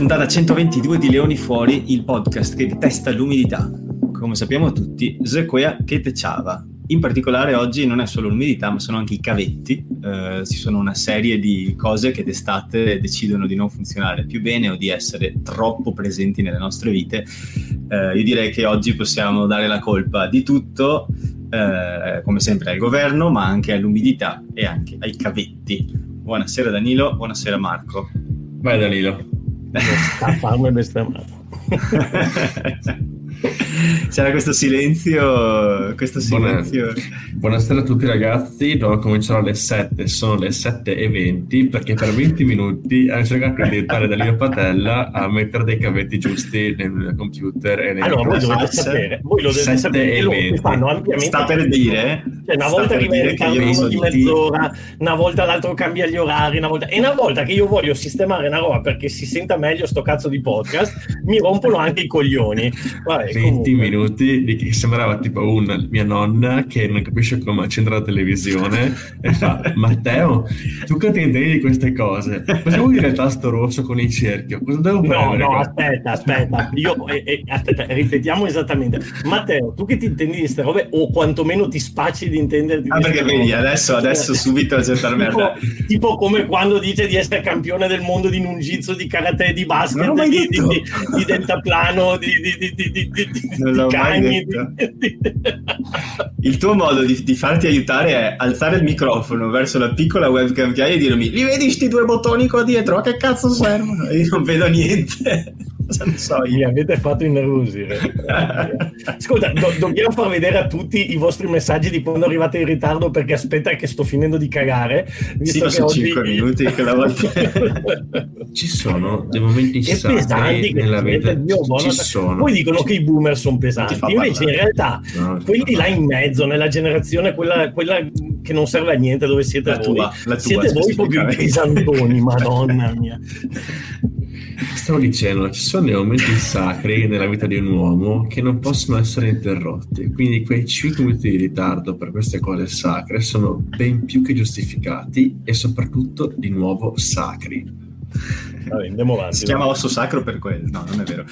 Puntata 122 di Leoni Fuori, il podcast che detesta l'umidità. Come sappiamo tutti, Zequea che te ciava. In particolare oggi non è solo l'umidità, ma sono anche i cavetti. Eh, ci sono una serie di cose che d'estate decidono di non funzionare più bene o di essere troppo presenti nelle nostre vite. Eh, io direi che oggi possiamo dare la colpa di tutto, eh, come sempre al governo, ma anche all'umidità e anche ai cavetti. Buonasera Danilo, buonasera Marco. Vai Danilo. A farmi bestemmato. C'era questo silenzio, questo silenzio. Buonasera a tutti ragazzi, dovrò cominciare alle 7, sono le 7 e 20 perché per 20 minuti hanno cercato di aiutare Danilo Patella a mettere dei cavetti giusti nel computer e nei allora, voi dovete sapere, voi lo dovete sapere e 20. fanno ampiamente Sta per dire, cioè, una volta per dire che io sono di mezz'ora, una volta l'altro cambia gli orari, una volta... e una volta che io voglio sistemare una roba perché si senta meglio sto cazzo di podcast, mi rompono anche i coglioni. Vabbè, 20 comunque. minuti di che sembrava tipo una mia nonna che non capisce come accendere la televisione e fa Matteo tu che ti intendi di queste cose cosa vuol dire il tasto rosso con il cerchio cosa devo No, no, qua?" aspetta, aspetta. Io, eh, eh, aspetta, ripetiamo esattamente. Matteo, tu che ti intendi di queste robe, o quantomeno ti spacci di intenderti Ah, di perché vedi, adesso, adesso subito a gettar tipo, merda. tipo come quando dice di essere campione del mondo di Nunjitsu, di karate, di basket, di, di, di, di deltaplano, di, di, di, di, di, Non l'ho mai detto. Il tuo modo di, di farti aiutare è alzare il microfono verso la piccola webcam che hai e dirmi li vedi sti due bottoni qua dietro? A che cazzo servono? E io non vedo niente. Cosa ne so Mi io? avete fatto innervosire. Ascolta, do- dobbiamo far vedere a tutti i vostri messaggi di quando arrivate in ritardo perché aspetta che sto finendo di cagare. Sì, Visto ma che sono oggi- 5 minuti che la volta... ci sono dei momenti Che pesanti nella vita Dio, ci sono Poi dicono che i boomer sono pesanti, invece in realtà No, quelli là in mezzo, nella generazione quella, quella che non serve a niente, dove siete La voi, tua, la tua, siete voi proprio pesantoni, madonna mia. Stavo dicendo, ci sono dei momenti sacri nella vita di un uomo che non possono essere interrotti, quindi quei 5 minuti di ritardo per queste cose sacre sono ben più che giustificati e soprattutto di nuovo sacri. Vabbè, andiamo avanti. Si chiama osso sacro per quello. No, non è vero.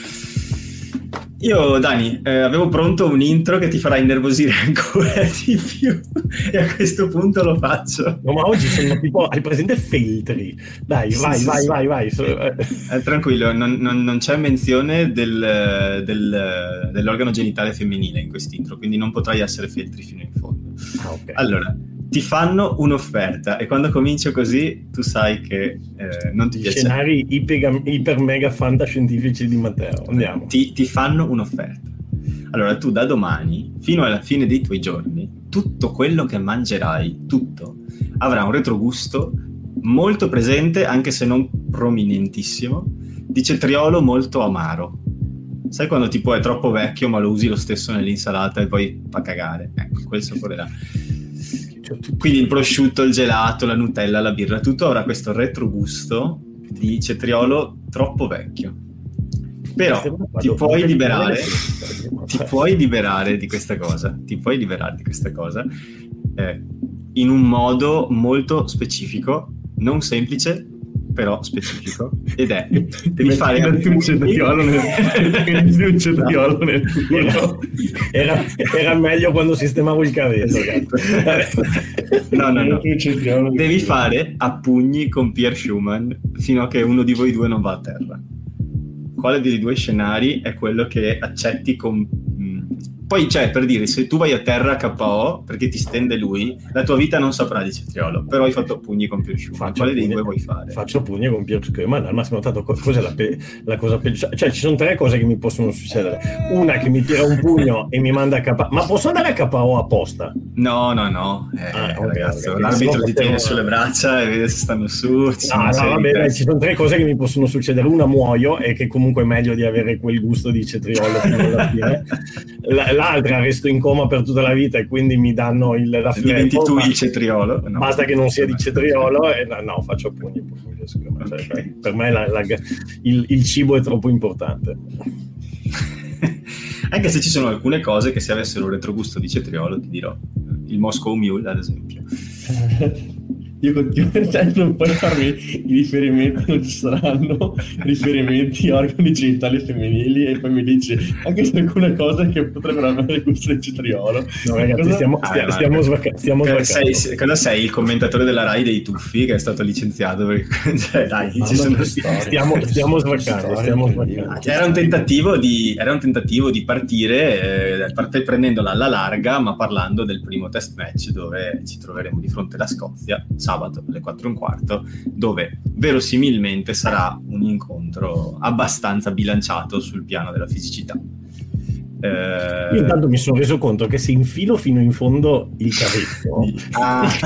Io, Dani, eh, avevo pronto un intro che ti farà innervosire ancora di più e a questo punto lo faccio. No, ma oggi sono tipo, hai presente Feltri? Dai, Sì, vai, sì, vai, sì. vai, vai. So- eh, Eh, tranquillo, non, non- non c'è menzione del- del- dell'organo genitale femminile in quest'intro, quindi non potrai essere feltri fino in fondo. ah, ok. Allora, ti fanno un'offerta e quando comincio così tu sai che eh, non ti piace. scenari iper, iper mega fantascientifici di Matteo. Andiamo. Ti, ti fanno un'offerta. Allora, tu da domani fino alla fine dei tuoi giorni, tutto quello che mangerai, tutto, avrà un retrogusto molto presente, anche se non prominentissimo, di cetriolo molto amaro. Sai quando tipo è troppo vecchio ma lo usi lo stesso nell'insalata e poi fa cagare? Ecco, quel sapore là. Cioè, Quindi il prosciutto, il gelato, la Nutella, la birra, tutto avrà questo retrogusto di cetriolo troppo vecchio. Però ti puoi liberare, ti puoi liberare di questa cosa, ti puoi liberare di questa cosa eh, in un modo molto specifico, non semplice, però specifico, ed è devi fare Metti un cetriolo nel, metti un cetriolo nel culo. Era, era meglio quando sistemavo il cavetto. cazzo. No, no, no. Devi fare a pugni con Pierre Schumann fino a che uno di voi due non va a terra. Quale dei due scenari è quello che accetti con... Poi, cioè, per dire, se tu vai a terra KO perché ti stende lui, la tua vita non saprà di cetriolo, però hai fatto a pugni con Pierre Schumann. Faccio Quale pugni- due vuoi fare? Faccio pugno con Pier Schumann, al massimo tanto co- cos'è la, pe- la cosa peggiore? Cioè ci sono tre cose che mi possono succedere. Una che mi tira un pugno e mi manda a KO. Ma posso andare a KO apposta? No, no, no. Eh, Ah, ok, ragazzo, ok. l'arbitro ti tiene sulle braccia e vede se stanno su. No, no, dai, test. ci sono tre cose che mi possono succedere. Una muoio e che comunque è meglio di avere quel gusto di cetriolo fino alla fine. La- L'altra resto in coma per tutta la vita e quindi mi danno il, la Diventi tu ma- il cetriolo. No. Basta che non sia di cetriolo e no, no, faccio pugni. Cioè, Ok. cioè, per me la- la- il, il cibo è troppo importante. Anche se ci sono alcune cose che se avessero un retrogusto di cetriolo, ti dirò. Il Moscow Mule, ad esempio. io continuo, cioè, non puoi farmi i riferimenti, non ci saranno riferimenti a organi genitali femminili e poi mi dici anche se alcune cose che potrebbero avere gusto di cetriolo. No, ragazzi, cosa... stiamo, ah, stia, stiamo, svacca- stiamo sei, cosa sei il commentatore della Rai dei Tuffi che è stato licenziato? Perché, cioè, dai, ci sono... stiamo, stiamo svaccando. Stiamo svaccando. Era, un tentativo di, era un tentativo di partire eh, parte, prendendola alla larga, ma parlando del primo test match dove ci troveremo di fronte alla Scozia sabato alle 4 e un quarto, dove verosimilmente sarà un incontro abbastanza bilanciato sul piano della fisicità. Eh... Io intanto mi sono reso conto che se infilo fino in fondo il cavetto, ah,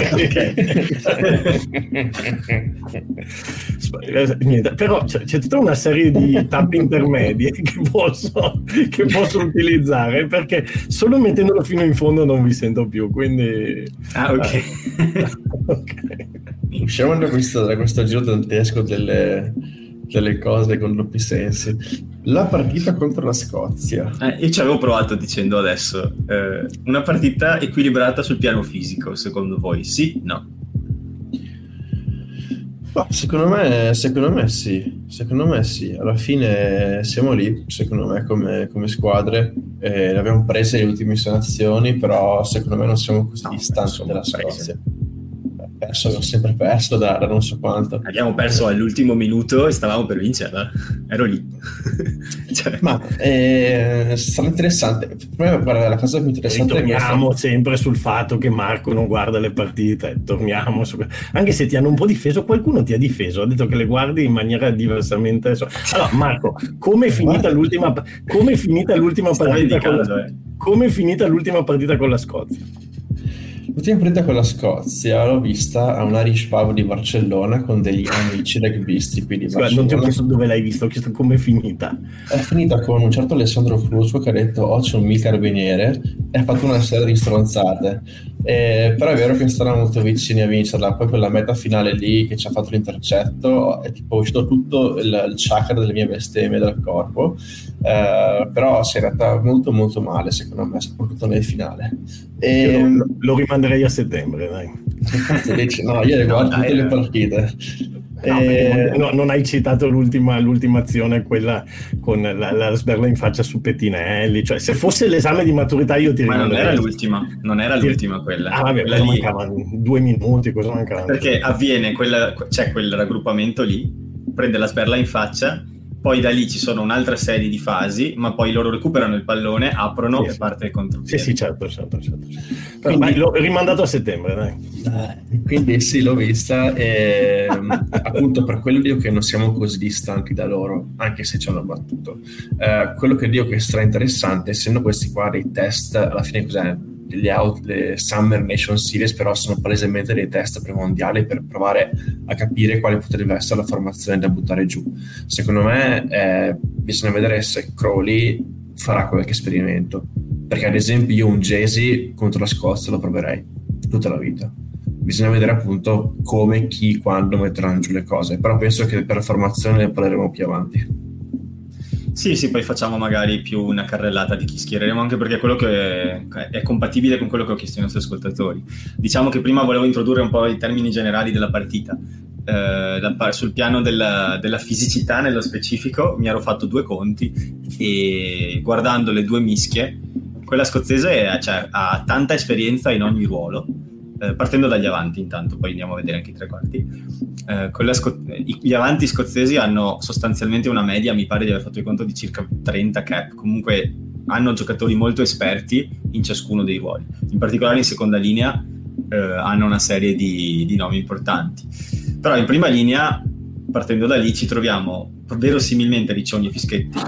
Niente, però c'è, c'è, tutta una serie di tappe intermedie che posso, che posso, utilizzare perché solo mettendolo fino in fondo non vi sento più. Quindi, ah, ok. okay. Usciamo da questo, da questo giro dantesco delle delle cose con doppi sensi. La partita contro la Scozia. Eh, io ci avevo provato dicendo adesso, eh, una partita equilibrata sul piano fisico, secondo voi? Sì? No? No, secondo, me, secondo me sì, secondo me sì, alla fine siamo lì, secondo me come, come squadre, eh, le abbiamo prese le ultime azioni, però secondo me non siamo così no, distanti dalla Scozia. Paese perso, ho sempre perso da, da, non so quanto. Abbiamo perso all'ultimo minuto e stavamo per vincerla. Ero lì. cioè. Ma eh, sarà interessante. Guarda, la cosa più interessante Torniamo sempre sul fatto che Marco non guarda le partite. Torniamo su... Anche se ti hanno un po' difeso, qualcuno ti ha difeso. Ha detto che le guardi in maniera diversamente. Allora, Marco, come è finita l'ultima, come è finita l'ultima partita? Con la... Eh. Come è finita l'ultima partita con la Scozia? L'ultima partita con la Scozia l'ho vista a un Irish Pub di Barcellona con degli amici rugbisti qui di Barcellona. non ti ho chiesto dove l'hai vista, ho chiesto come è finita. È finita con un certo Alessandro Flusco che ha detto oh c'è un mil carabiniere e ha fatto una serie di stronzate. Eh, però è vero che stavano molto vicini a vincerla. Poi quella meta finale lì che ci ha fatto l'intercetto è tipo uscito tutto il, il chakra delle mie bestemmie dal corpo. Eh, però si è andata molto molto male secondo me, soprattutto nel finale. E, lo, lo, rimanderei a settembre, dai. No, io le guardo no, tutte le partite. No, eh, no, non hai citato l'ultima, l'ultima azione, quella con la, la, sberla in faccia su Pettinelli. Cioè, se fosse l'esame di maturità, io ti Ma non era l'ultima, non era l'ultima quella. Ah, vabbè, quella lì... mancavano due minuti, cosa mancava? Perché avviene quella, c'è quel raggruppamento lì, prende la sberla in faccia poi da lì ci sono un'altra serie di fasi, ma poi loro recuperano il pallone, aprono sì, e parte il contropiede. Sì, sì, certo, certo, certo. Quindi l'ho rimandato a settembre, dai. Eh, quindi sì, l'ho vista e appunto per quello dico che non siamo così distanti da loro, anche se ci hanno battuto. Eh, quello che dico che è stra interessante, essendo questi qua dei test, alla fine cos'è? Gli out, le Summer Nation Series però sono palesemente dei test premondiali per provare a capire quale potrebbe essere la formazione da buttare giù. Secondo me eh, bisogna vedere se Crowley farà qualche esperimento, perché ad esempio io un Jay contro la Scozia lo proverei tutta la vita. Bisogna vedere appunto come, chi, quando metteranno giù le cose, però penso che per la formazione ne parleremo più avanti. Sì, sì, poi facciamo magari più una carrellata di chi schiereremo, anche perché è quello che è, è compatibile con quello che ho chiesto ai nostri ascoltatori. Diciamo che prima volevo introdurre un po' i termini generali della partita. Eh, sul piano della, della, fisicità nello specifico mi ero fatto due conti e guardando le due mischie, quella scozzese cioè, ha tanta esperienza in ogni ruolo eh, partendo dagli avanti intanto, poi andiamo a vedere anche i tre quarti. Eh, sco- gli avanti scozzesi hanno sostanzialmente una media, mi pare di aver fatto il conto, di circa 30 cap, comunque hanno giocatori molto esperti in ciascuno dei ruoli, in particolare in seconda linea eh, hanno una serie di, di nomi importanti. Però in prima linea, partendo da lì, ci troviamo verosimilmente Riccioni e Fischetti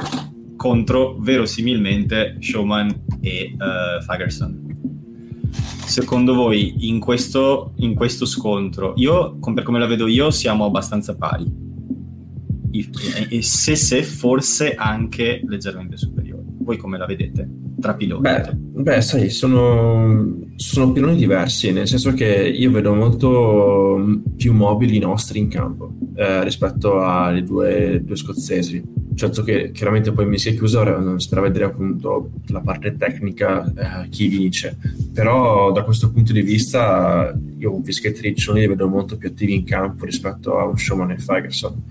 contro verosimilmente Showman e uh, Fagerson secondo voi in questo, in questo scontro, io, per come la vedo io, siamo abbastanza pari. E se, se forse anche leggermente superiori. Voi come la vedete? Tra piloni? Beh, beh sai, sono, sono piloni diversi, nel senso che io vedo molto più mobili i nostri in campo eh, rispetto alle due, due scozzesi certo che chiaramente poi mi si è chiuso, a vedere appunto la parte tecnica, eh, chi vince, però da questo punto di vista io un Fischetti Riccioni li vedo molto più attivi in campo rispetto a un Showman e Ferguson.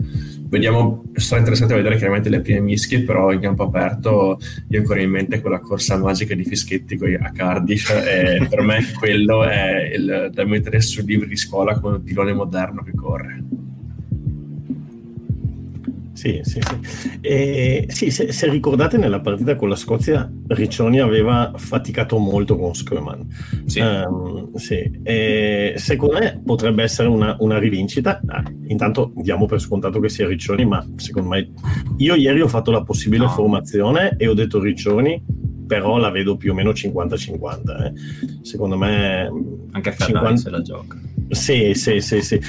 Vediamo, sarà interessante vedere chiaramente le prime mischie, però in campo aperto io ancora in mente quella corsa magica di Fischetti a Cardiff e per me quello è il, da mettere sul libro di scuola con il pilone moderno che corre. Sì, sì, sì. E, sì se, se, ricordate nella partita con la Scozia, Riccioni aveva faticato molto con Scruman. Sì. Um, sì. secondo me potrebbe essere una, una rivincita. Ah, intanto diamo per scontato che sia Riccioni, ma secondo me io ieri ho fatto la possibile no. formazione e ho detto Riccioni, però la vedo più o meno 50-50. Eh. Secondo me... Anche Ferrari 50... se la gioca. Sì, sì, sì, sì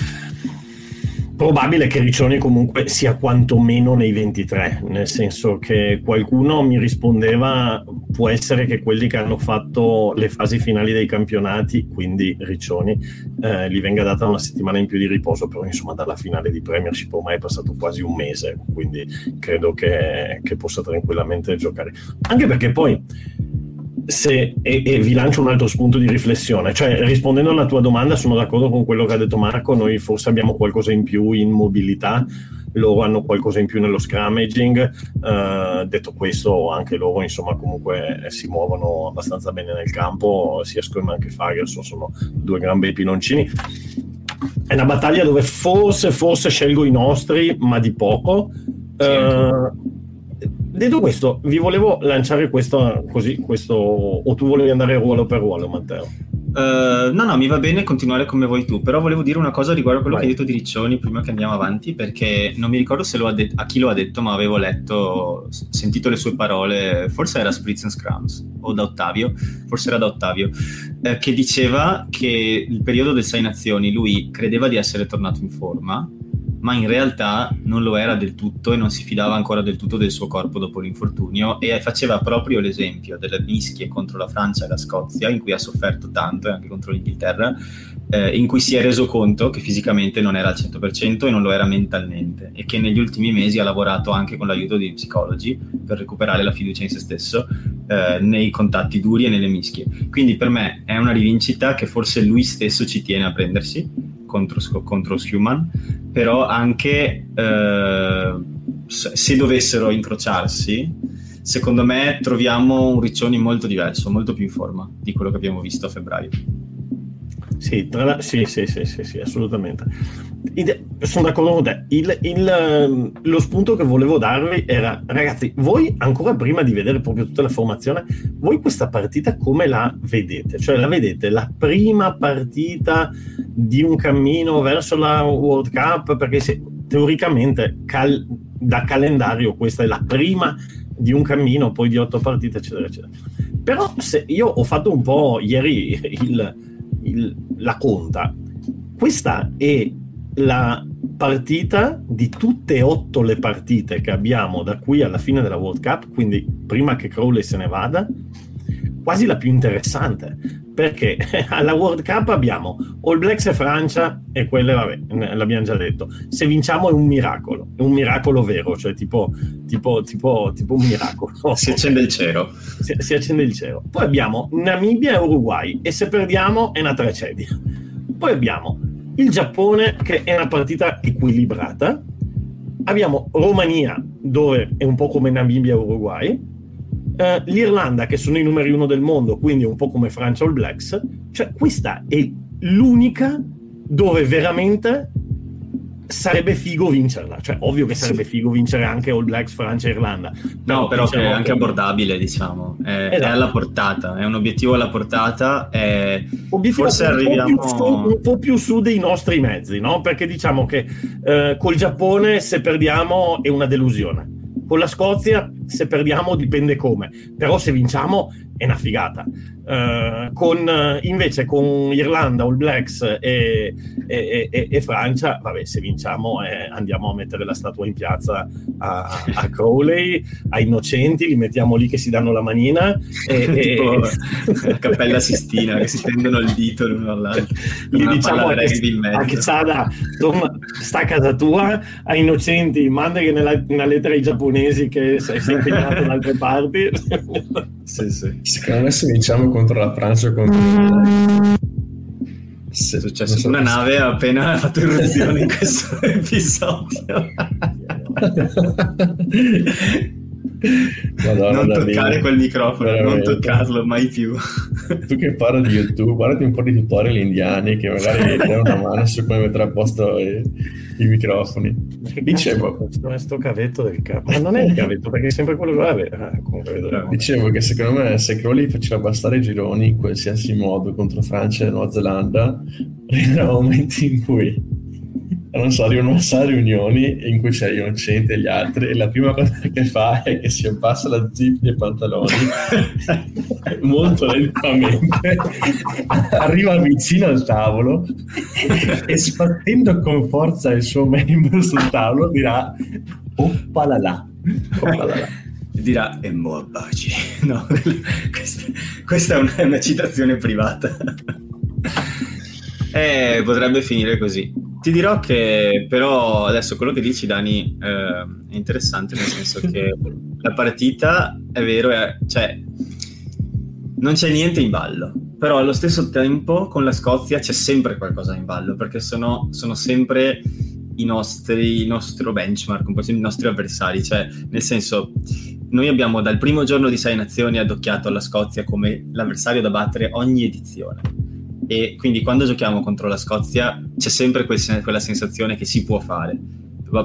probabile che Riccioni comunque sia quantomeno nei 23, nel senso che qualcuno mi rispondeva può essere che quelli che hanno fatto le fasi finali dei campionati, quindi Riccioni, eh, gli venga data una settimana in più di riposo, però insomma dalla finale di Premiership ormai è passato quasi un mese, quindi credo che, che possa tranquillamente giocare. Anche perché poi se, e, e, vi lancio un altro spunto di riflessione, cioè rispondendo alla tua domanda sono d'accordo con quello che ha detto Marco, noi forse abbiamo qualcosa in più in mobilità, loro hanno qualcosa in più nello scrummaging, uh, detto questo anche loro insomma comunque si muovono abbastanza bene nel campo, sia Scrum che Fagerson sono due gran bei pinoncini. È una battaglia dove forse, forse scelgo i nostri, ma di poco. Sì, uh, detto questo, vi volevo lanciare questo, così, questo, o tu volevi andare ruolo per ruolo, Matteo? Uh, no, no, mi va bene continuare come vuoi tu, però volevo dire una cosa riguardo a quello Vai. che hai detto di Riccioni prima che andiamo avanti, perché non mi ricordo se lo ha de- a chi lo ha detto, ma avevo letto, sentito le sue parole, forse era Spritz and Scrums o da Ottavio, forse era da Ottavio, eh, che diceva che il periodo del Sei Nazioni lui credeva di essere tornato in forma, ma in realtà non lo era del tutto e non si fidava ancora del tutto del suo corpo dopo l'infortunio e faceva proprio l'esempio delle mischie contro la Francia e la Scozia, in cui ha sofferto tanto e anche contro l'Inghilterra, eh, in cui si è reso conto che fisicamente non era al 100% e non lo era mentalmente e che negli ultimi mesi ha lavorato anche con l'aiuto di psicologi per recuperare la fiducia in se stesso eh, nei contatti duri e nelle mischie. Quindi per me è una rivincita che forse lui stesso ci tiene a prendersi contro, contro Schumann, però anche eh, se dovessero incrociarsi, secondo me troviamo un Riccioni molto diverso, molto più in forma di quello che abbiamo visto a febbraio. Sì, la... sì, sì, sì, sì, sì, assolutamente. Ide... sono d'accordo con te. Il, il, ehm, lo spunto che volevo darvi era, ragazzi, voi ancora prima di vedere proprio tutta la formazione, voi questa partita come la vedete? Cioè la vedete la prima partita di un cammino verso la World Cup? Perché se, teoricamente cal... da calendario questa è la prima di un cammino, poi di otto partite, eccetera, eccetera. Però se io ho fatto un po' ieri il il, la conta. Questa è la partita di tutte e otto le partite che abbiamo da qui alla fine della World Cup, quindi prima che Crowley se ne vada, quasi la più interessante perché alla World Cup abbiamo All Blacks e Francia e quelle, vabbè, l'abbiamo già detto. Se vinciamo è un miracolo, è un miracolo vero, cioè tipo, tipo, tipo, tipo un miracolo. Si accende il cielo. Si, si, accende il cielo. Poi abbiamo Namibia e Uruguay e se perdiamo è una tragedia. Poi abbiamo il Giappone che è una partita equilibrata. Abbiamo Romania dove è un po' come Namibia e Uruguay eh, l'Irlanda, che sono i numeri uno del mondo, quindi un po' come Francia il Blacks, cioè questa è l'unica dove veramente sarebbe figo vincerla. Cioè, ovvio che sarebbe figo vincere anche All Blacks, Francia e Irlanda. No, però diciamo è anche che... abbordabile, diciamo. È, esatto. è, alla portata, è un obiettivo alla portata. È... Obiettivo Forse un arriviamo... Po su, un po' più su dei nostri mezzi, no? Perché diciamo che eh, col Giappone se perdiamo è una delusione con la Scozia, se perdiamo dipende come, però se vinciamo è una figata. Uh, con, uh, invece con Irlanda, All Blacks e, e, e, e Francia, vabbè, se vinciamo eh, andiamo a mettere la statua in piazza a, a, Crowley, a Innocenti, li mettiamo lì che si danno la manina. E, la Cappella Sistina che si tendono il dito l'uno all'altro. Gli diciamo a, che, a sta a casa tua, a innocenti, mandagli una lettera ai giapponesi che sei impegnato da altre parti. sì, sì. Secondo me se vinciamo contro la Francia o contro... Se, successo so una nave ha appena fatto irruzione in questo episodio. Madonna, non toccare quel microfono, veramente. non toccarlo mai più. Tu che parli di YouTube, guardati un po' di tutorial indiani che magari danno una mano su come mettere a posto i, i microfoni. Dicevo, questo, cavetto del capo, ma non è il cavetto perché è sempre quello che ah, Dicevo che secondo me se Crowley faceva bastare i gironi in qualsiasi modo contro Francia e Nuova Zelanda, arriverà momenti in cui non so, arrivano a riunioni in cui c'è Innocente e gli altri e la prima cosa che fa è che si abbassa la zip dei pantaloni molto lentamente arriva vicino al tavolo e sbattendo con forza il suo membro sul tavolo dirà oppalala oppalala dirà e baci no, questa, questa è, una, è una citazione privata eh, potrebbe finire così. Ti dirò che però adesso quello che dici Dani eh, è interessante nel senso che la partita è vero, è, cioè non c'è niente in ballo, però allo stesso tempo con la Scozia c'è sempre qualcosa in ballo perché sono, sono sempre i nostri il nostro benchmark, un po' i nostri avversari, cioè nel senso noi abbiamo dal primo giorno di Sei Nazioni addocchiato alla Scozia come l'avversario da battere ogni edizione e quindi quando giochiamo contro la Scozia c'è sempre quel, quella sensazione che si può fare,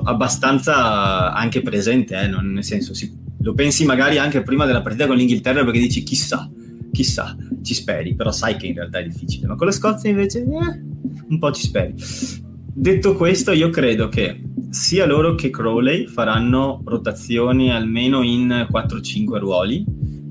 abbastanza anche presente, eh, non, nel senso si, lo pensi magari anche prima della partita con l'Inghilterra perché dici chissà, chissà, ci speri, però sai che in realtà è difficile, ma con la Scozia invece eh, un po' ci speri. Detto questo, io credo che sia loro che Crowley faranno rotazioni almeno in 4-5 ruoli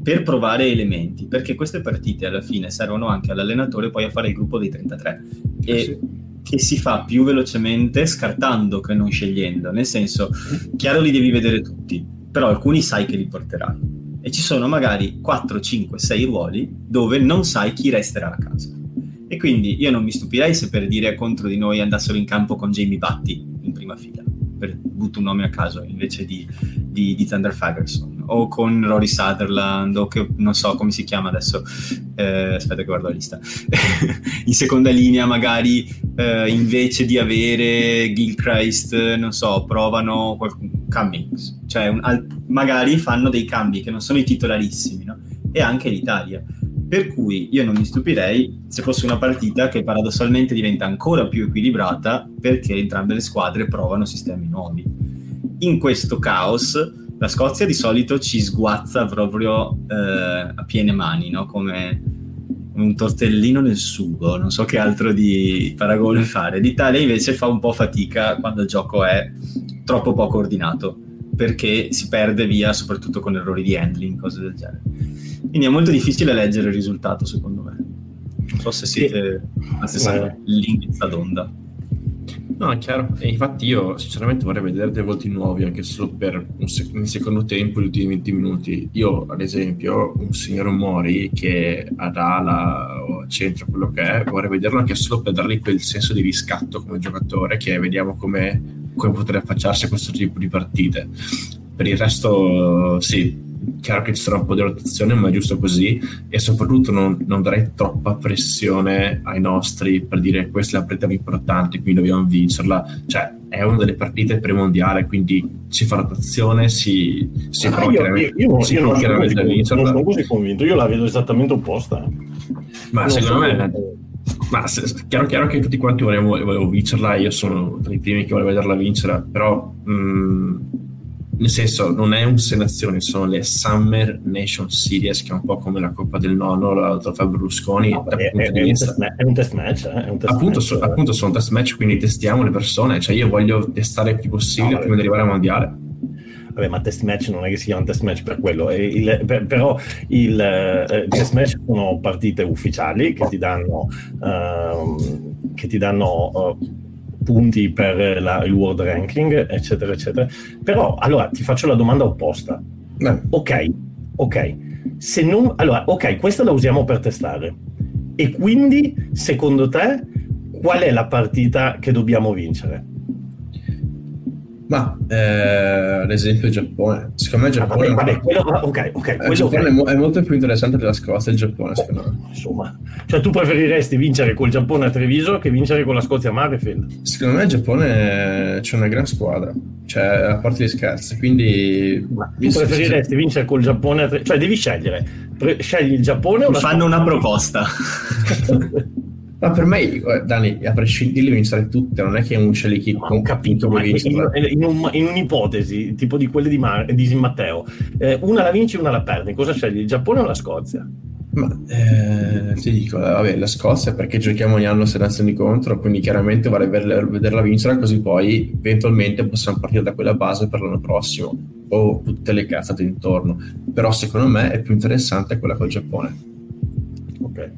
per provare elementi, perché queste partite alla fine servono anche all'allenatore poi a fare il gruppo dei 33 e eh sì. che si fa più velocemente scartando che non scegliendo, nel senso, chiaro li devi vedere tutti, però alcuni sai che li porterai e ci sono magari 4, 5, 6 ruoli dove non sai chi resterà a casa. E quindi io non mi stupirei se per dire contro di noi andassero in campo con Jamie Batti in prima fila, per butto un nome a caso invece di, di, di Thunder Fagerson o con Rory Sutherland o che non so come si chiama adesso eh, aspetta che guardo la lista in seconda linea magari eh, invece di avere Gilchrist non so provano qualcuno Cummings cioè un, al, magari fanno dei cambi che non sono i titolarissimi no? e anche l'Italia per cui io non mi stupirei se fosse una partita che paradossalmente diventa ancora più equilibrata perché entrambe le squadre provano sistemi nuovi. In questo caos la Scozia di solito ci sguazza proprio eh, a piene mani, no? come un tortellino nel sugo, non so che altro di paragone fare. L'Italia invece fa un po' fatica quando il gioco è troppo poco ordinato, perché si perde via soprattutto con errori di handling, cose del genere. Quindi è molto difficile leggere il risultato, secondo me. Non so se siete sì. la stessa linguizza d'onda. No, è chiaro. E infatti io sinceramente vorrei vedere dei volti nuovi anche solo per un, sec- un secondo tempo, gli ultimi 20 minuti. Io, ad esempio, un signor Mori che ad ala o a centro, quello che è, vorrei vederlo anche solo per dargli quel senso di riscatto come giocatore che vediamo come, come poter affacciarsi a questo tipo di partite. Per il resto, sì, chiaro che ci sarà un po' di rotazione, ma è giusto così. E soprattutto non, non darei troppa pressione ai nostri per dire questa è la partita più importante, quindi dobbiamo vincerla. Cioè, è una delle partite premondiale, quindi si fa rotazione, si, si ah, prova chiaramente io, io, io non, sono, non sono così convinto, io la vedo esattamente opposta. Ma non secondo me... Ma se, chiaro, chiaro che tutti quanti volevo, volevo vincerla, io sono tra i primi che volevo vederla vincere, però mh, mm, nel senso non è un Sei Nazioni, sono le Summer Nation Series che è un po' come la Coppa del Nonno, la trofeo Berlusconi no, è, è, è, un è, un test match, eh? è un test appunto, match, so, appunto sono test match quindi testiamo le persone cioè io voglio testare il più possibile no, prima di arrivare al mondiale Vabbè, ma test match non è che si chiama test match per quello, il, per, però il eh, test match sono partite ufficiali che ti danno, uh, che ti danno uh, punti per la, il world ranking, eccetera, eccetera. Però, allora, ti faccio la domanda opposta. Eh. Ok, ok. Se non, allora, ok, questa la usiamo per testare. E quindi, secondo te, qual è la partita che dobbiamo vincere? Ma eh, ad esempio il Giappone, secondo me il Giappone, ah, vabbè, vabbè, quello, ok, ok, il Giappone okay. è, mo- è, molto più interessante della Scozia il Giappone, secondo me. Insomma, cioè tu preferiresti vincere col Giappone a Treviso che vincere con la Scozia a Marefield? Secondo me il Giappone c'è una gran squadra, cioè a parte gli scherzi, quindi... Ma tu preferiresti vincere col Giappone a Treviso? Cioè devi scegliere, Pre- scegli il Giappone o la Fanno una proposta. Ma per me, Dani, a prescindere di vincere tutte, non è che un scegli chi ho capito, ma in, in, un, in, un'ipotesi tipo di quelle di, Mar- di Matteo, eh, una la vinci, una la perdi. Cosa scegli, il Giappone o la Scozia? Ma eh, ti dico, vabbè, la Scozia perché giochiamo ogni anno se nazioni contro, quindi chiaramente vorrei vederla vincere, così poi eventualmente possiamo partire da quella base per l'anno prossimo o tutte le cazzate intorno. Però secondo me è più interessante quella col Giappone. Ok.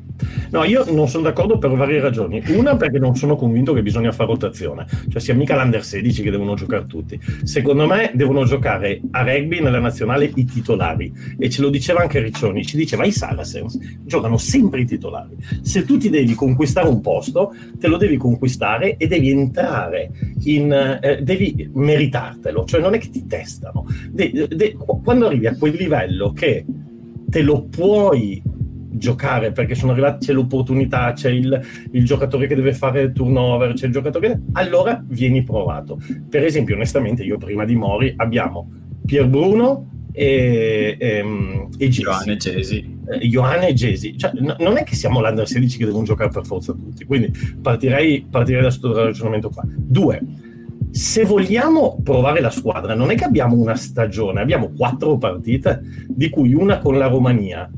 No, io non sono d'accordo per varie ragioni. Una, perché non sono convinto che bisogna fare rotazione, cioè sia mica l'Under 16 che devono giocare tutti. Secondo me devono giocare a rugby nella nazionale i titolari. E ce lo diceva anche Riccioni, ci diceva i Saracens giocano sempre i titolari. Se tu ti devi conquistare un posto, te lo devi conquistare e devi entrare in... Eh, devi meritartelo, cioè non è che ti testano. De, de, quando arrivi a quel livello che te lo puoi giocare perché sono arrivati, c'è l'opportunità, c'è il, il, giocatore che deve fare il turnover, c'è il giocatore che... Allora vieni provato. Per esempio, onestamente, io prima di Mori abbiamo Pier Bruno e, e, e Gesi. Gesi. Eh, e Gesi. Cioè, n- non è che siamo l'Under 16 che devono giocare per forza tutti, quindi partirei, partirei da questo ragionamento qua. Due, se vogliamo provare la squadra, non è che abbiamo una stagione, abbiamo quattro partite, di cui una con la Romania,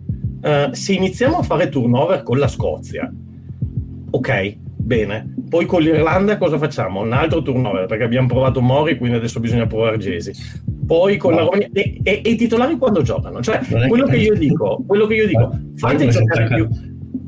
Uh, se iniziamo a fare turnover con la Scozia, ok, bene. Poi con l'Irlanda cosa facciamo? Un altro turnover perché abbiamo provato Mori, quindi adesso bisogna provare Gesi. Poi con no. la Romagna e, e, e, i titolari quando giocano? Cioè, quello che, che io dico, quello che io dico, fate giocare più.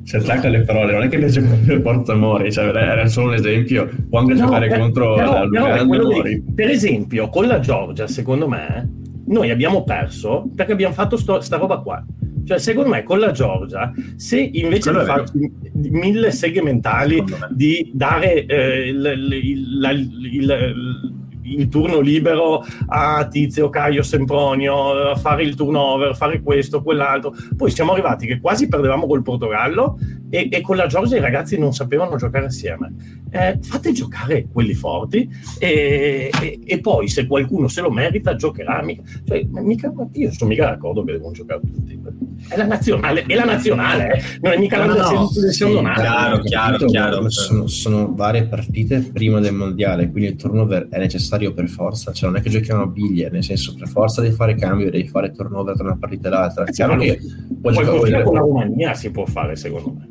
Si attacca le parole, non è che gioca per Porto Mori, cioè, era solo un esempio, può anche no, giocare per, contro però, la Lugano Mori. Per esempio, con la Georgia, secondo me, noi abbiamo perso perché abbiamo fatto sto, sta roba qua cioè, secondo me, con la Georgia, se invece di fare mille seghe mentali, di dare eh, il, il, il, il, turno libero a Tizio, Caio, Sempronio, a fare il turnover, fare questo, quell'altro, poi siamo arrivati che quasi perdevamo col Portogallo e, e con la Georgia i ragazzi non sapevano giocare assieme. Eh, fate giocare quelli forti e, e, e, poi se qualcuno se lo merita giocherà. Mica, cioè, mica, io sono mica d'accordo che devono giocare tutti. È la nazionale, è la nazionale eh. non è mica no, la no, nazionale. chiaro, chiaro, chiaro. Sono, sono, varie partite prima del mondiale, quindi il turnover è necessario per forza. Cioè, non è che giochiamo a biglie, nel senso, per forza devi fare cambio, devi fare turnover tra una partita e l'altra. È chiaro che puoi giocare con la Romania si può fare, secondo me.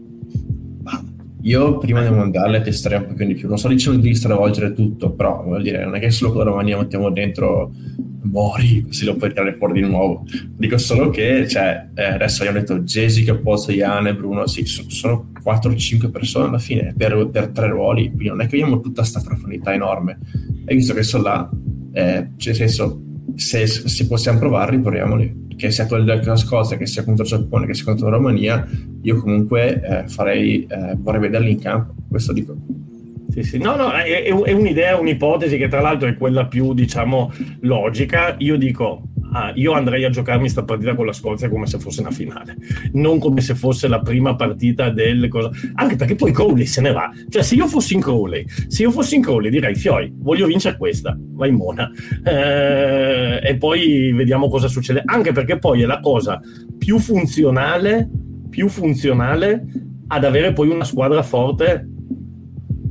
Io prima del mondiale testerei un pochino di più. Non sto dicendo di stravolgere tutto, però vuol dire, non è che solo con la Romania mettiamo dentro Mori, così lo puoi tirare fuori di nuovo. Dico solo che, cioè, eh, adesso abbiamo detto Jessica, Pozzo, Iane, Bruno, sì, sono 4-5 persone alla fine per, per, tre ruoli, quindi non è che abbiamo tutta questa profondità enorme. E visto che sono là, eh, cioè, nel senso, se, se possiamo provarli, proviamoli che sia quella della Scozia, che sia contro il Giappone, che sia contro la Romania, io comunque eh, farei, eh, vorrei vederli in campo, questo dico. Sì, sì. No, no, è, è, un'idea, un'ipotesi che tra l'altro è quella più, diciamo, logica. Io dico, ah, io andrei a giocarmi questa partita con la Scozia come se fosse una finale, non come se fosse la prima partita del... Cosa... Anche perché poi Crowley se ne va. Cioè, se io fossi in Crowley, se io fossi in Crowley direi, Fioi, voglio vincere questa, vai in mona. Eh, e poi vediamo cosa succede. Anche perché poi è la cosa più funzionale, più funzionale ad avere poi una squadra forte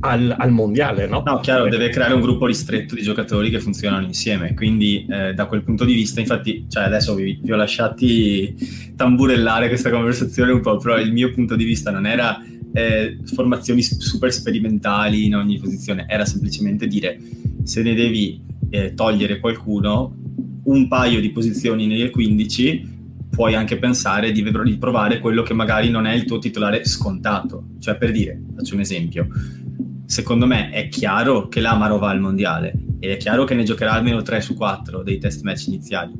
al, al, mondiale, no? No, chiaro, deve creare un gruppo ristretto di giocatori che funzionano insieme, quindi eh, da quel punto di vista, infatti, cioè adesso vi, vi, ho lasciati tamburellare questa conversazione un po', però il mio punto di vista non era eh, formazioni super sperimentali in ogni posizione, era semplicemente dire se ne devi eh, togliere qualcuno, un paio di posizioni nelle 15 puoi anche pensare di, di provare quello che magari non è il tuo titolare scontato. Cioè, per dire, faccio un esempio, secondo me è chiaro che l'Amaro va al mondiale ed è chiaro che ne giocherà almeno 3 su 4 dei test match iniziali.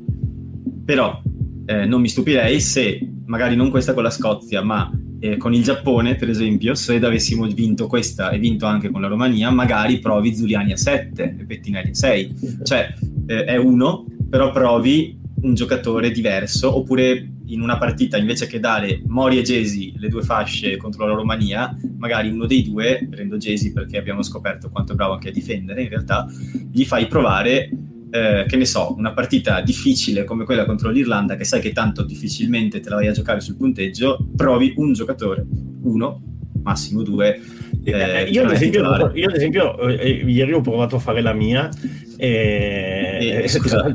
Però eh, non mi stupirei se magari non questa con la Scozia, ma eh, con il Giappone, per esempio, se avessimo vinto questa e vinto anche con la Romania, magari provi Zuliani a 7 e Pettinelli a 6. Cioè, eh, è uno, però provi un giocatore diverso, oppure in una partita invece che dare Mori e Gesi le due fasce contro la Romania, magari uno dei due, prendo Gesi perché abbiamo scoperto quanto è bravo anche a difendere, in realtà gli fai provare eh, che ne so, una partita difficile come quella contro l'Irlanda, che sai che tanto difficilmente te la vai a giocare sul punteggio, provi un giocatore, uno, massimo due. Eh, eh io, ad esempio, io, ad esempio, eh, ieri ho provato a fare la mia e, e scusa,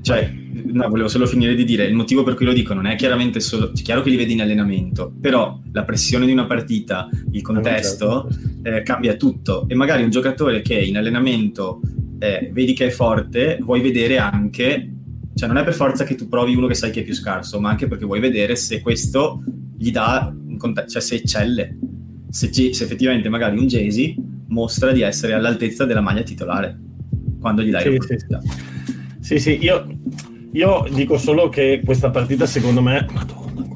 cioè, no, volevo solo finire di dire il motivo per cui lo dico non è chiaramente solo è chiaro che li vedi in allenamento però la pressione di una partita il contesto eh, cambia tutto. E magari un giocatore che in allenamento eh, vedi che è forte, vuoi vedere anche, cioè non è per forza che tu provi uno che sai che è più scarso, ma anche perché vuoi vedere se questo gli dà, cioè se eccelle, se, se effettivamente magari un Jay mostra di essere all'altezza della maglia titolare quando gli dai sì, l'opportunità. Sì, sì, sì io, io, dico solo che questa partita secondo me... Madonna,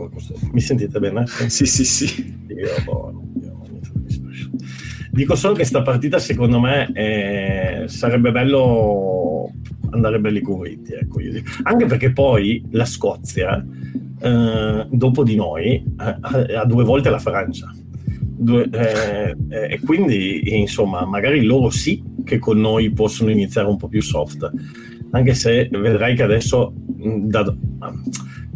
mi sentite bene? Sì, sì, sì. Io, boh, Dico solo che sta partita secondo me eh, sarebbe bello andare belli convinti, ecco. anche perché poi la Scozia, eh, dopo di noi, eh, ha due volte la Francia. Due, eh, eh, e quindi insomma magari loro sì che con noi possono iniziare un po' più soft anche se vedrai che adesso da,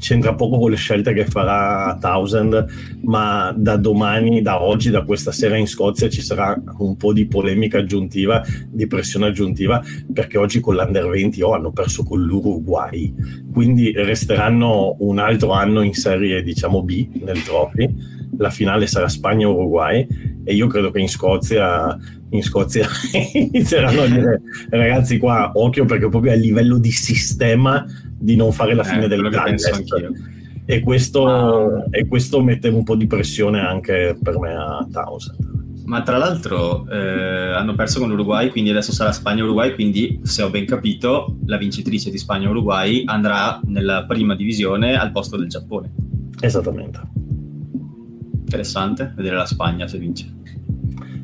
c'entra poco con le scelte che farà Thousand, ma da domani, da oggi, da questa sera in Scozia ci sarà un po' di polemica aggiuntiva, di pressione aggiuntiva, perché oggi con l'Under 20 oh, hanno perso con l'Uruguay, quindi resteranno un altro anno in serie diciamo B nel trophy. La finale sarà Spagna-Uruguay e io credo che in Scozia in Scozia inizieranno a dire ragazzi qua occhio perché proprio a livello di sistema di non fare la fine eh, del contest e questo, ah. e questo mette un po' di pressione anche per me a Townsend ma tra l'altro eh, hanno perso con l'Uruguay, quindi adesso sarà Spagna-Uruguay, quindi se ho ben capito la vincitrice di Spagna-Uruguay andrà nella prima divisione al posto del Giappone. Esattamente. Interessante vedere la Spagna se vince.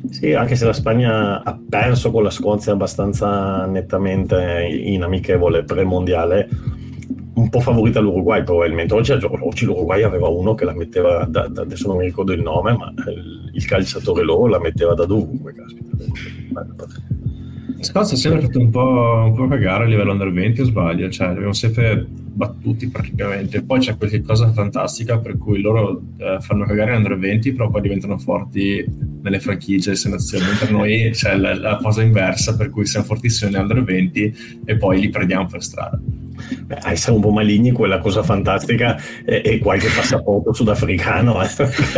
Sì, anche se la Spagna ha perso con la Scozia abbastanza nettamente in amichevole pre-mondiale, un po' favorita l'Uruguay probabilmente. Oggi, oggi l'Uruguay aveva uno che la metteva, da, da, adesso non mi ricordo il nome, ma il, il calciatore loro la metteva da dovunque. Scozia ha sempre fatto un po', un po' cagare a livello under 20 o sbaglio, cioè abbiamo sempre battuti praticamente. Poi c'è qualche cosa fantastica per cui loro eh, fanno cagare under 20, però poi diventano forti nelle franchigie e nazioni. Per noi c'è la, la, cosa inversa, per cui siamo fortissimi negli under 20 e poi li perdiamo per strada. Beh, essere un po' maligni, quella cosa fantastica e, e qualche passaporto sudafricano. Eh.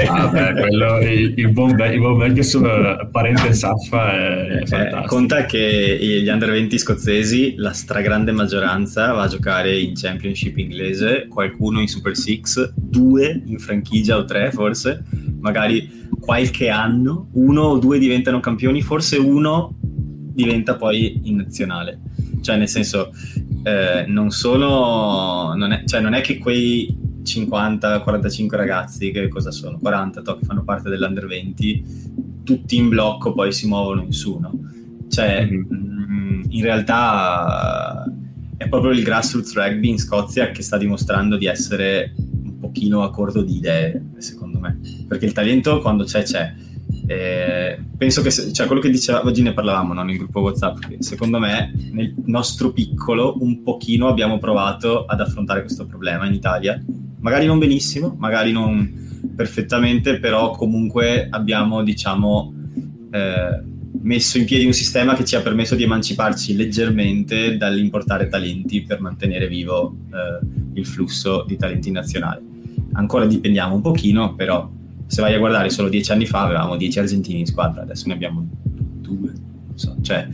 Ah, beh, quello, il, il, buon, vecchio sul parente Saffa è, eh, fantastico. conta che gli under 20 scozzesi, la stragrande maggioranza va a giocare in Championship inglese, qualcuno in Super Six, due in franchigia o tre forse, magari qualche anno, uno o due diventano campioni, forse uno diventa poi in nazionale. Cioè, nel senso, eh, non sono. Non è, cioè, non è che quei 50-45 ragazzi, che cosa sono? 40 to, che fanno parte dell'Under 20, tutti in blocco poi si muovono in su, no? Cioè, mm-hmm. mh, in realtà è proprio il grassroots rugby in Scozia che sta dimostrando di essere un pochino a corto di idee, secondo me. Perché il talento quando c'è, c'è eh, penso che, cioè, quello che diceva, oggi ne parlavamo no, nel gruppo WhatsApp, secondo me nel nostro piccolo un pochino abbiamo provato ad affrontare questo problema in Italia. Magari non benissimo, magari non perfettamente, però comunque abbiamo, diciamo, eh, messo in piedi un sistema che ci ha permesso di emanciparci leggermente dall'importare talenti per mantenere vivo eh, il flusso di talenti nazionali. Ancora dipendiamo un pochino, però se vai a guardare solo dieci anni fa avevamo dieci argentini in squadra, adesso ne abbiamo due. So. Cioè,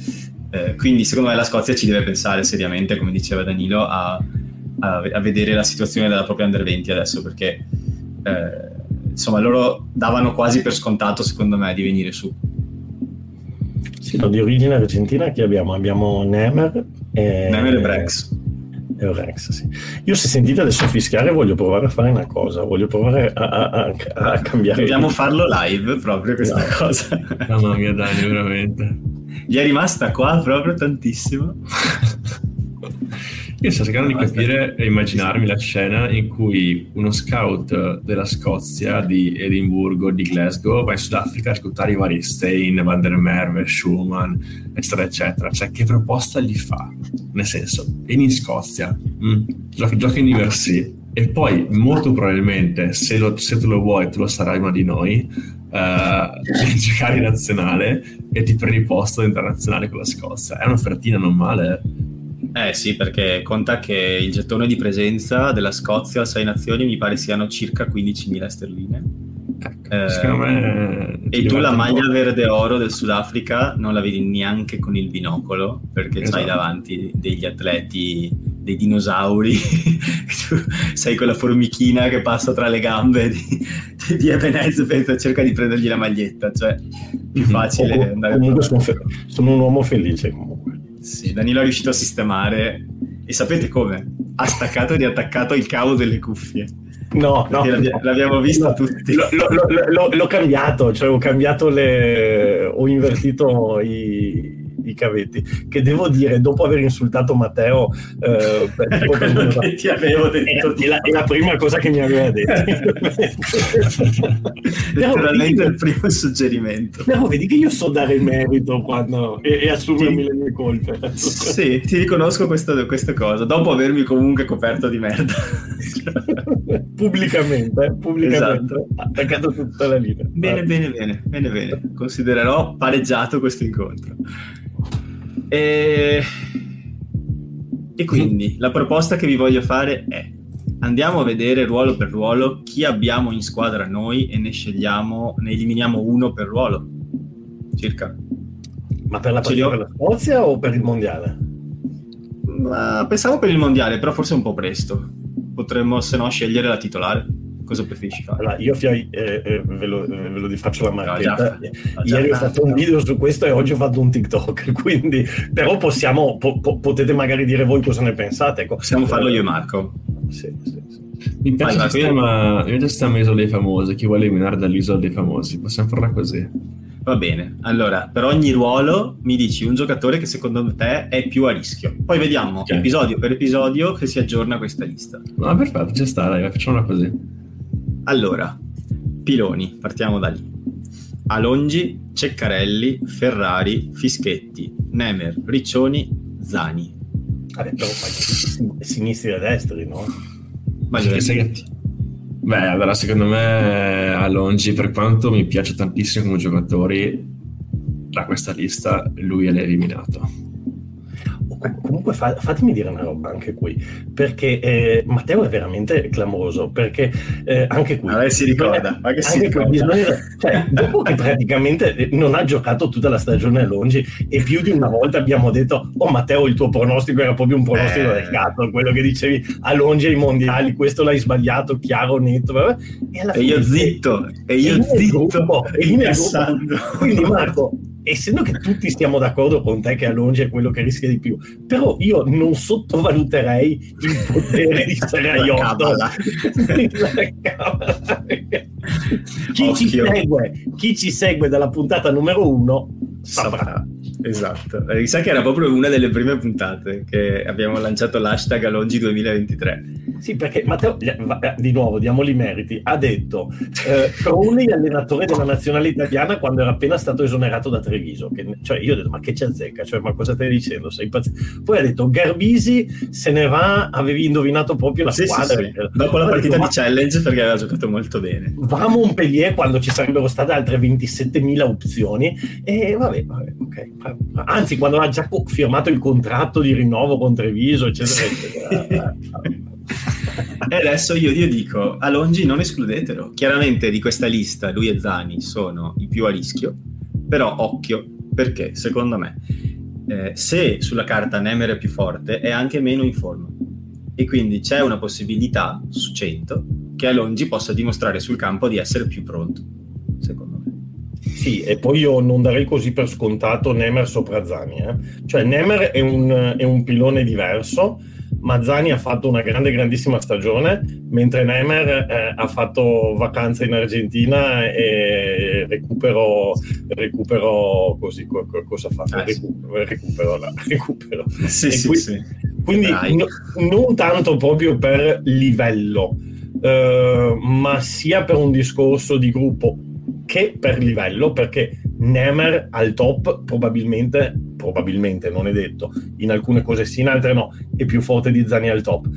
eh, quindi secondo me la Scozia ci deve pensare seriamente, come diceva Danilo, a, a, a vedere la situazione della propria Under 20 adesso, perché eh, insomma loro davano quasi per scontato, secondo me, di venire su. Sì, no, di origine argentina chi abbiamo? Abbiamo Nemer e... Nemer e Brex. Un Rex, sì. Io se sentite adesso fischiare voglio provare a fare una cosa, voglio provare a, a, a, a cambiare. Dobbiamo farlo live proprio questa no. cosa. Mamma mia Dani, veramente. Gli è rimasta qua proprio tantissimo. Io sto cercando di capire e immaginarmi la scena in cui uno scout della Scozia, di Edimburgo, di Glasgow, va in Sudafrica a reclutare i vari Stein, Van der Merwe, Schumann, eccetera, eccetera. Cioè, che proposta gli fa? Nel senso, vieni in Scozia, mm, giochi, giochi in diversi, e poi molto probabilmente, se, lo, se tu lo vuoi, tu lo sarai uno di noi, uh, giocare in nazionale e ti prendi posto internazionale con la Scozia. È un'offertina non male. Eh sì, perché conta che il gettone di presenza della Scozia a 6 nazioni mi pare siano circa 15.000 sterline. Ecco, eh, e tu la maglia verde oro del Sudafrica non la vedi neanche con il binocolo perché esatto. hai davanti degli atleti, dei dinosauri. sei quella formichina che passa tra le gambe di, di Ebenezer e cerca di prendergli la maglietta. Cioè, più mhm. facile oh, andare Comunque sono, fe- sono un uomo felice comunque. Sì, Danilo è riuscito a sistemare e sapete come? Ha staccato e riattaccato il cavo delle cuffie. No, no, l'abbiamo visto no, tutti. Lo, lo, lo, l'ho cambiato, cioè ho cambiato le. ho invertito i, i cavetti. Che devo dire, dopo aver insultato Matteo, eh, che ti avevo detto. È la, è la, prima cosa che mi aveva detto. Letteralmente il primo suggerimento. Però vedi che io so dare il merito quando, e, e assumermi sì. le mie colpe. Sì, ti riconosco questa, questa cosa, dopo avermi comunque coperto di merda. pubblicamente, pubblicamente esatto. attaccato tutta la linea. Bene, bene, bene, bene, bene. Considererò pareggiato questo incontro. E... e quindi la proposta che vi voglio fare è andiamo a vedere ruolo per ruolo chi abbiamo in squadra noi e ne scegliamo, ne eliminiamo uno per ruolo. Circa. Ma per la partita per la Scozia o per il mondiale? Ma pensavo per il mondiale, però forse è un po' presto. Potremmo, se no, scegliere la titolare. Cosa preferisci fare? Allora, io eh, eh, ve, lo, ve lo faccio la marchetta. No, Ieri ho fatto un video su questo e oggi ho fatto un TikTok, quindi però possiamo, po, po, potete magari dire voi cosa ne pensate. Ecco. Possiamo farlo io e Marco. Sì, sì, sì. Mi piace il sistema, mi piace sistema Isola dei Famosi, chi vuole eliminare dall'Isola dei Famosi, possiamo farla così. Va bene, allora per ogni ruolo mi dici un giocatore che secondo te è più a rischio. Poi vediamo okay. episodio per episodio che si aggiorna questa lista. No, perfetto, ci sta, dai, facciamola così. Allora, piloni, partiamo da lì. Alongi, Ceccarelli, Ferrari, Fischetti, Nemer, Riccioni, Zani. Vabbè, però fai sinistri e destri, no? Ma io Beh, allora secondo me Alongi, per quanto mi piace tantissimo come giocatori, da questa lista lui è l'eliminato comunque fa, fatemi dire una roba anche qui, perché eh, Matteo è veramente clamoroso, perché eh, anche qui... Ma si ricorda, ma che si ricorda. Bisogna, cioè, dopo che praticamente non ha giocato tutta la stagione a Longi e più di una volta abbiamo detto, oh Matteo il tuo pronostico era proprio un pronostico eh. del cazzo, quello che dicevi a Longi ai mondiali, questo l'hai sbagliato, chiaro, netto, vabbè. e, e io zitto, e io zitto, gruppo, e lì nel gruppo, quindi Marco essendo che tutti stiamo d'accordo con te che Alongi è quello che rischia di più, però io non sottovaluterei il potere di Seraiotto. chi, ci segue, chi ci segue dalla puntata numero uno saprà. Esatto, eh, sa che era proprio una delle prime puntate che abbiamo lanciato l'hashtag Alongi 2023. Sì, perché Matteo, eh, di nuovo, diamogli i meriti, ha detto eh, Crowley allenatore della nazionale italiana quando era appena stato esonerato da Treviso. Che, cioè io ho detto, ma che c'è zecca? Cioè, ma cosa stai dicendo? Sei Poi ha detto, Garbisi se ne va, avevi indovinato proprio la sì, squadra. Sì, sì. Dopo la partita detto, di challenge perché aveva giocato molto bene. Va a Montpellier quando ci sarebbero state altre 27.000 opzioni e vabbè, vabbè ok anzi quando ha già firmato il contratto di rinnovo con Treviso eccetera eccetera e adesso io, io dico a Longi non escludetelo chiaramente di questa lista lui e Zani sono i più a rischio però occhio perché secondo me eh, se sulla carta Nemer è più forte è anche meno in forma e quindi c'è una possibilità su 100 che Alongi possa dimostrare sul campo di essere più pronto secondo me sì, e poi io non darei così per scontato Nemer sopra Zani. Eh? Cioè, Nemer è un, è un pilone diverso, Mazzani ha fatto una grande, grandissima stagione, mentre Nemer eh, ha fatto vacanza in Argentina e recupero, recupero così, co- co- cosa ha fatto? Sì. recupero, recupero, là, recupero. Sì, sì, qui- sì. Quindi no- non tanto proprio per livello, eh, ma sia per un discorso di gruppo che per livello, perché Nemer al top probabilmente, probabilmente non è detto, in alcune cose sì, in altre no, è più forte di Zani al top.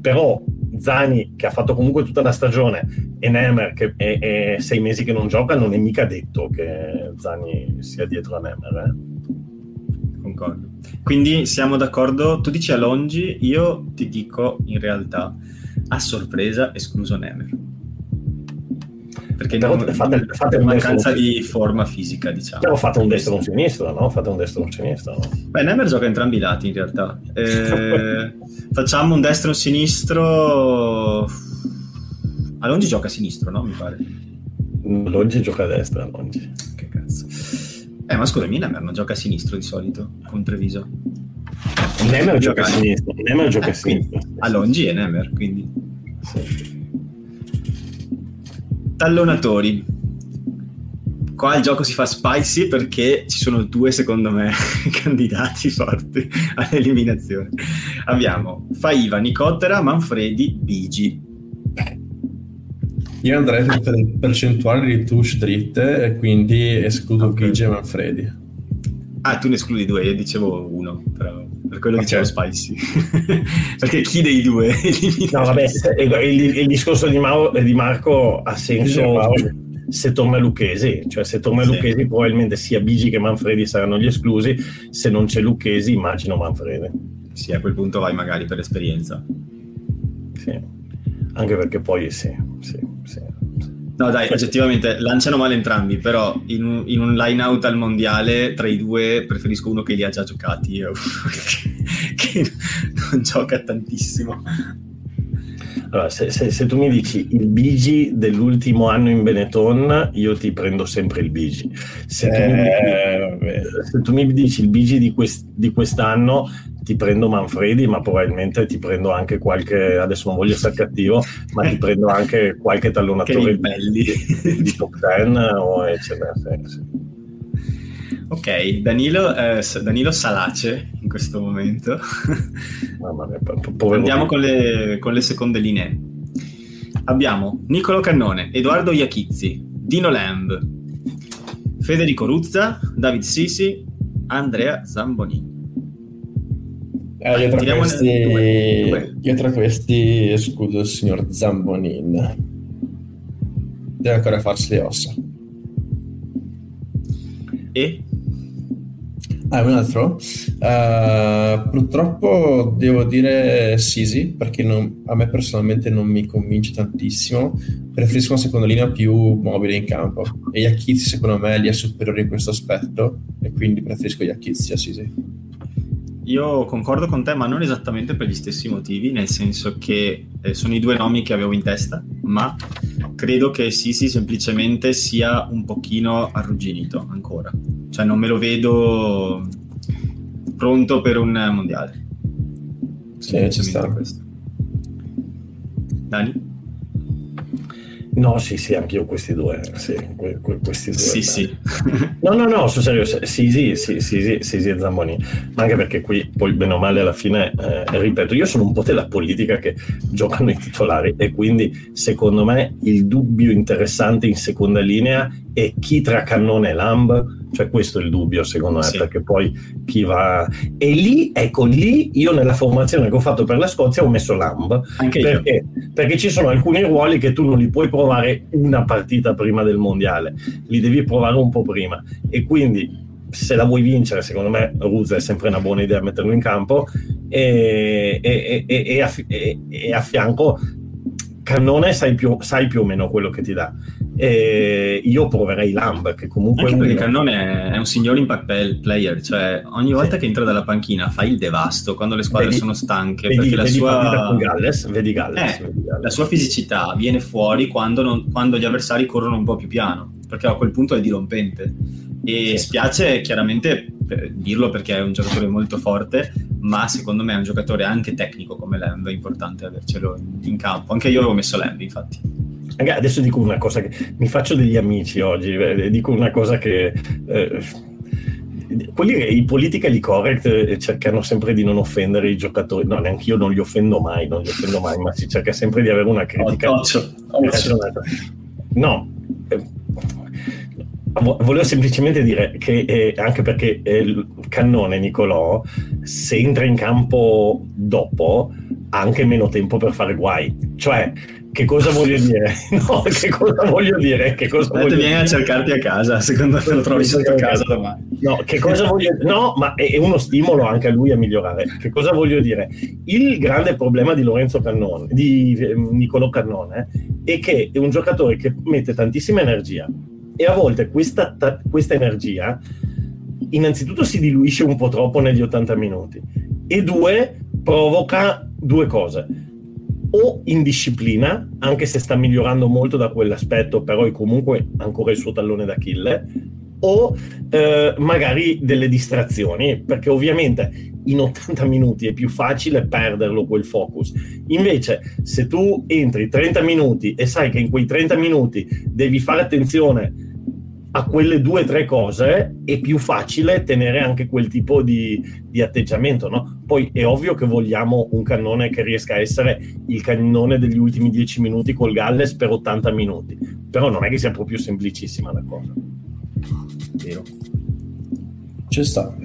Però Zani, che ha fatto comunque tutta la stagione, e Nemer, che è, è sei mesi che non gioca, non è mica detto che Zani sia dietro a Nemer. eh. Concordo. Quindi siamo d'accordo, tu dici a Longi, io ti dico in realtà a sorpresa escluso Nemer. Perché non, fate- fate mancanza di forma fisica, diciamo. Però fate un destro e un sinistro, no? Fate un destro e un sinistro, no? Beh, Nemer gioca entrambi i lati in realtà. Eh, facciamo un destro e un sinistro. Alongi gioca a sinistro, no? Mi pare. Longi gioca a destra, Longi. Che cazzo. Eh, ma scusami, Nemer non gioca a sinistro di solito con Treviso. Nemer gioca a sinistra. Nemer gioca a quindi, sinistra. Alongi e Nemer, quindi. Sì. Tallonatori. Qua il gioco si fa spicy perché ci sono due, secondo me, candidati forti all'eliminazione. Abbiamo Faiva, Nicotera, Manfredi, Bigi. Io andrei per percentuali di touche dritte e quindi escludo Ok. Gigi e Manfredi. Ah, tu ne escludi due, io dicevo uno, però per quello Ok. dicevo spicy. perché chi dei due? No, vabbè, il, il discorso di, Mao- di Marco ha senso se torna Lucchesi, cioè se torna Sì. Lucchesi probabilmente sia Bigi che Manfredi saranno gli esclusi, se non c'è Lucchesi immagino Manfredi. Sì, a quel punto vai magari per esperienza. Sì. Anche perché poi sì, sì. No, dai, oggettivamente lanciano male entrambi, però in un, in un line out al mondiale tra i due preferisco uno che li ha già giocati uno che, che non gioca tantissimo. Allora, se, se- se tu mi dici il Bigi dell'ultimo anno in Benetton, io ti prendo sempre il Bigi. Se, tu, mi dici, Eh, se tu mi dici il Bigi di, quest- di quest'anno, ti prendo Manfredi, ma probabilmente ti prendo anche qualche, adesso non voglio essere cattivo, ma ti prendo anche qualche Che tallonatore ribelli. di, top 10 o eccetera. Ok, Danilo, eh, Danilo Salace in questo momento. Mamma mia, po- Andiamo con le, con le seconde linee. Abbiamo Nicolo Cannone, Edoardo Iachizzi, Dino Lamb, Federico Ruzza, David Sisi, Andrea Zambonini. Eh, io, tra Tiriamone questi, due, due. io tra questi escludo il signor Zambonin. Deve ancora farsi le ossa. E Ah, un altro? Eh, purtroppo devo dire Sisi perché non- a me personalmente non mi convince tantissimo. Preferisco una seconda linea più mobile in campo. E Iachizzi secondo me gli è superiore in questo aspetto e quindi preferisco Iachizzi a Sisi. Io concordo con te, ma non esattamente per gli stessi motivi, nel senso che eh, sono i due nomi che avevo in testa, ma credo che Sisi semplicemente sia un pochino arrugginito ancora. Cioè non me lo vedo pronto per un mondiale. Sì, ci sta. Questo. Dani? No, sì, sì, anche io questi due. Sì, que- que- questi due. Sì, beh. sì. No, no, no, sul serio, sì, sì, sì, sì, sì, sì, sì, Zamboni, ma anche perché qui poi bene o male alla fine, eh, ripeto, io sono un po' della politica che giocano i titolari e quindi secondo me il dubbio interessante in seconda linea è chi tra Cannone e Lamb, cioè questo è il dubbio secondo me, Sì. perché poi chi va... E lì, ecco, lì io nella formazione che ho fatto per la Scozia ho messo Lamb, perché? Perché ci sono alcuni ruoli che tu non li puoi provare una partita prima del mondiale, li devi provare un po' prima. E quindi, se la vuoi vincere, secondo me Ruzza è sempre una buona idea metterlo in campo. E, e- e- e e- e a fianco Cannone sai più, sai più o meno quello che ti dà. E io proverei Lamb, che comunque Anche perché Cannone è- un signor impact play- player, cioè ogni volta Sì. che entra dalla panchina fa il devasto quando le squadre Vedi- sono stanche, vedi, perché la vedi con sua, Galles, vedi Galles, Eh, vedi Galles. la sua fisicità viene fuori quando, non- quando gli avversari corrono un po' più piano, perché a quel punto è dirompente. E Sì. spiace chiaramente per dirlo perché è un giocatore molto forte, ma secondo me è un giocatore anche tecnico come Lemb, è importante avercelo in, campo. Anche io avevo messo Lemb, infatti. Adesso dico una cosa che mi faccio degli amici oggi, eh, dico una cosa che eh, quelli, i politically correct eh, cercano sempre di non offendere i giocatori, no, neanche io non li offendo mai, non li offendo mai, ma si cerca sempre di avere una critica oh, ragionata. No, eh, volevo semplicemente dire che eh, anche perché eh, cannone Nicolò, se entra in campo dopo, ha anche meno tempo per fare guai. Cioè, che cosa voglio dire? No, che cosa voglio dire? Che cosa voglio vieni a cercarti a casa, secondo me lo trovi sotto casa domani. No, che cosa voglio dire? No, ma è, uno stimolo anche a lui a migliorare. Che cosa voglio dire? Il grande problema di Lorenzo Cannone, di eh, Niccolò Cannone, è che è un giocatore che mette tantissima energia e a volte questa, questa energia innanzitutto si diluisce un po' troppo negli 80 minuti e due provoca due cose. O indisciplina, anche se sta migliorando molto da quell'aspetto, però è comunque ancora il suo tallone d'Achille, o eh, magari delle distrazioni, perché ovviamente in 80 minuti è più facile perderlo quel focus. Invece, se tu entri 30 minuti e sai che in quei 30 minuti devi fare attenzione a quelle due o tre cose è più facile tenere anche quel tipo di, di, atteggiamento. No? Poi è ovvio che vogliamo un cannone che riesca a essere il cannone degli ultimi dieci minuti col Galles per 80 minuti, però non è che sia proprio semplicissima la cosa. Vero. Ci sta.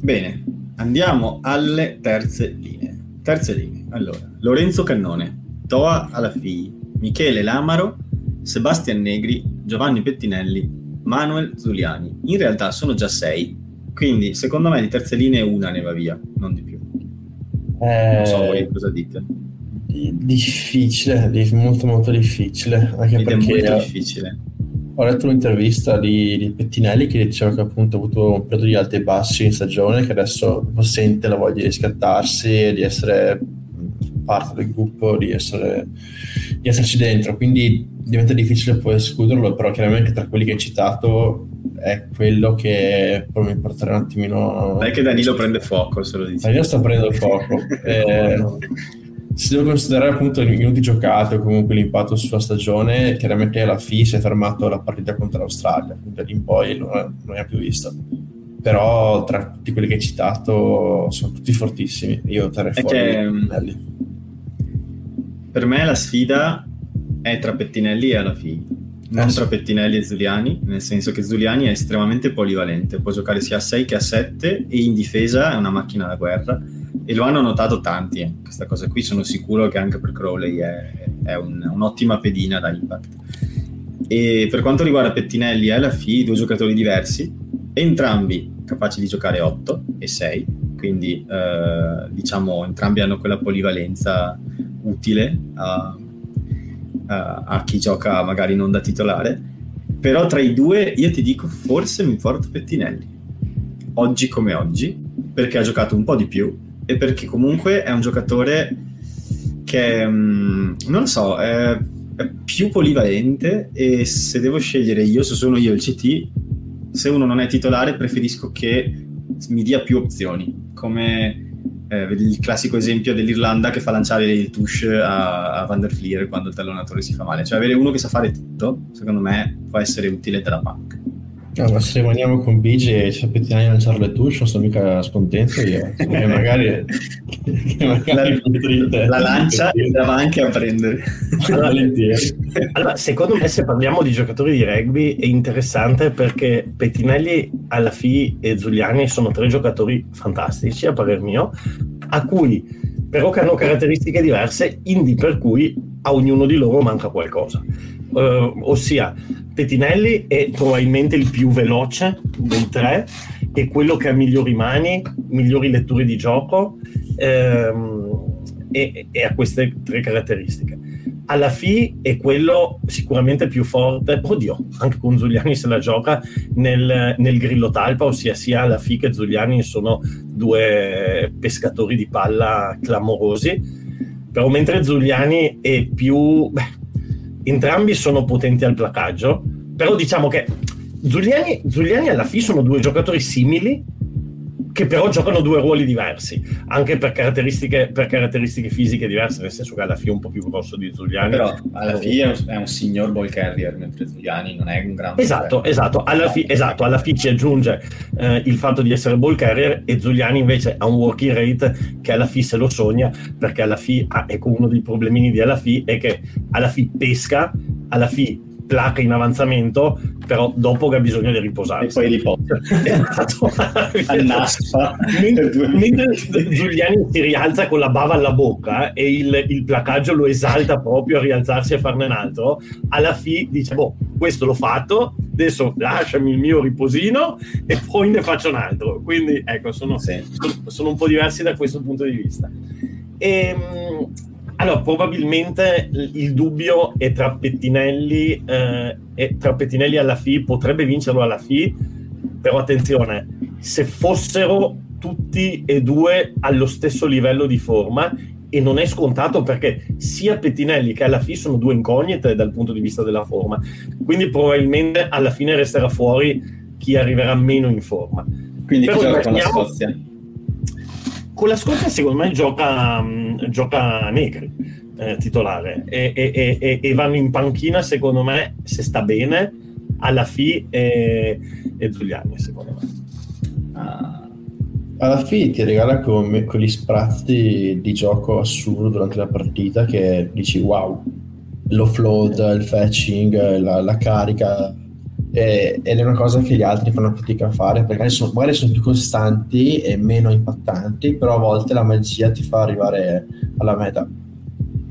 Bene, andiamo alle terze linee. Terze linee. Allora, Lorenzo Cannone, Toa Alafii, Michele Lamaro, Sebastian Negri, Giovanni Pettinelli, Manuel Zuliani. In realtà sono già sei, quindi secondo me di terze linee una ne va via, non di più. Eh, non so voi cosa dite. Difficile, molto molto difficile. Anche Ed perché è molto difficile. Ho letto un'intervista di, di, Pettinelli che diceva che appunto ha avuto un periodo di alti e bassi in stagione, che adesso sente la voglia di riscattarsi di essere parte del gruppo, di, essere, di esserci dentro. Quindi diventa difficile poi escluderlo, però chiaramente tra quelli che hai citato è quello che poi mi porterà un attimino... Dai che Danilo prende fuoco, se lo dici. Danilo sta prendendo fuoco. eh, se devo considerare appunto i minuti giocati o comunque l'impatto sulla stagione, chiaramente la FI si è fermato la partita contro l'Australia, quindi da lì in poi non, è, non è più visto. Però tra tutti quelli che hai citato sono tutti fortissimi. Io terrei fuori che, per me la sfida è tra Pettinelli e Alafi, non eh, tra Pettinelli e Zuliani, nel senso che Zuliani è estremamente polivalente, può giocare sia a 6 che a 7 e in difesa è una macchina da guerra e lo hanno notato tanti, eh. questa cosa qui sono sicuro che anche per Crowley è, è un, un'ottima pedina da impact. E per quanto riguarda Pettinelli e Alafi, due giocatori diversi, entrambi capaci di giocare 8 e 6, quindi eh, diciamo entrambi hanno quella polivalenza utile a, a, a, chi gioca magari non da titolare, però tra i due io ti dico forse mi porto Pettinelli, oggi come oggi, perché ha giocato un po' di più e perché comunque è un giocatore che, mm, non lo so, è, è più polivalente e se devo scegliere io, se sono io il CT, se uno non è titolare preferisco che mi dia più opzioni, come eh, il classico esempio dell'Irlanda che fa lanciare il touche a, a Van der Fleer quando il tallonatore si fa male. Cioè avere uno che sa fare tutto, secondo me, può essere utile della panca. No, ma se rimaniamo con Bigi e ci appettiamo a lanciare le non sono mica scontento io. Che magari, che magari la, la lancia e la va anche a prendere. Allora, allora, secondo me, se parliamo di giocatori di rugby, è interessante perché Pettinelli, Alafi e Giuliani sono tre giocatori fantastici, a parer mio, a cui però che hanno caratteristiche diverse, indi per cui a ognuno di loro manca qualcosa. Uh, ossia, Pettinelli è probabilmente il più veloce dei tre, è quello che ha migliori mani, migliori letture di gioco ehm, e, e, ha queste tre caratteristiche. Alla FI è quello sicuramente più forte, oddio, anche con Zuliani se la gioca nel, nel grillo talpa, ossia sia alla FI che Zuliani sono due pescatori di palla clamorosi, però mentre Zuliani è più... Beh, entrambi sono potenti al placaggio, però diciamo che Giuliani, Giuliani alla FI sono due giocatori simili, che però giocano due ruoli diversi, anche per caratteristiche, per caratteristiche fisiche diverse, nel senso che alla FI è un po' più grosso di Zuliani. Però alla FI è un, è un signor ball carrier, mentre Zuliani non è un grande... Esatto, esatto. Alla, FI, esatto, alla FI ci aggiunge eh, il fatto di essere ball carrier e Zuliani invece ha un working rate che alla FI se lo sogna, perché alla FI, ha, ecco uno dei problemini di alla FI è che alla FI pesca, alla FI placa in avanzamento, però dopo che ha bisogno di riposare. E poi riposa. esatto. Annaspa. Mentre Giuliani si rialza con la bava alla bocca e il, il, placaggio lo esalta proprio a rialzarsi e farne un altro, alla fine dice, boh, questo l'ho fatto, adesso lasciami il mio riposino e poi ne faccio un altro. Quindi, ecco, sono, sì. sono un po' diversi da questo punto di vista. E, ehm, allora, probabilmente il dubbio è tra Pettinelli eh, e tra Pettinelli alla FI, potrebbe vincerlo alla FI, però attenzione, se fossero tutti e due allo stesso livello di forma, e non è scontato perché sia Pettinelli che alla FI sono due incognite dal punto di vista della forma, quindi probabilmente alla fine resterà fuori chi arriverà meno in forma. Quindi chi gioca con la Scozia? Con la Scozia secondo me gioca, mm, gioca Negri eh, titolare e, e, e, e, vanno in panchina secondo me se sta bene alla FI e, e Giuliani secondo me. Ah. Alla FI ti regala con, quegli sprazzi di gioco assurdo durante la partita che dici wow, l'offload, il fetching, la, la carica eh, ed è una cosa che gli altri fanno fatica a fare perché magari sono, magari sono più costanti e meno impattanti, però a volte la magia ti fa arrivare alla meta.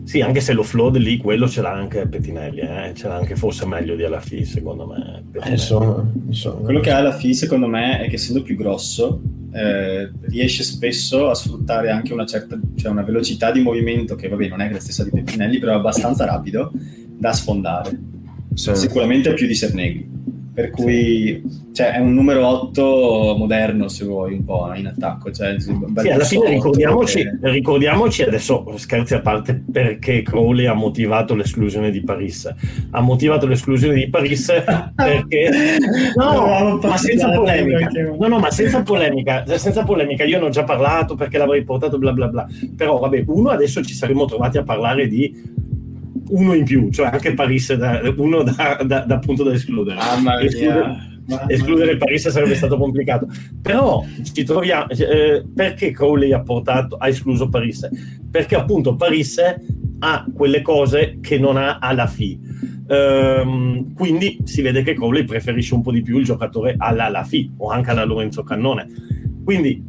Sì, anche se l'offload lì, quello ce l'ha anche Pettinelli, eh? ce l'ha anche forse meglio di Alafi, secondo me. Eh, insomma, insomma, Quello che ha Alafi, secondo me, è che essendo più grosso, eh, riesce spesso a sfruttare anche una certa, cioè una velocità di movimento che, vabbè, non è la stessa di Pettinelli, però è abbastanza rapido da sfondare. Sì. Sicuramente più di Serneghi per cui cioè, è un numero 8 moderno se vuoi un po' in attacco cioè, sì, alla fine ricordiamoci, che... ricordiamoci, adesso scherzi a parte perché Crowley ha motivato l'esclusione di Paris. Ha motivato l'esclusione di Paris perché no, ma senza polemica. no no. Ma senza polemica senza polemica. Io ne ho già parlato perché l'avrei portato bla bla bla. Però vabbè uno adesso ci saremmo trovati a parlare di uno in più, cioè anche Paris da, uno da, da, da appunto da escludere. Mamma escludere, escludere Paris sarebbe stato complicato. Però ci troviamo eh, perché Crowley ha, portato, ha escluso Paris? Perché appunto Paris ha quelle cose che non ha alla FI. Um, quindi si vede che Crowley preferisce un po' di più il giocatore alla, alla FI o anche alla Lorenzo Cannone. Quindi,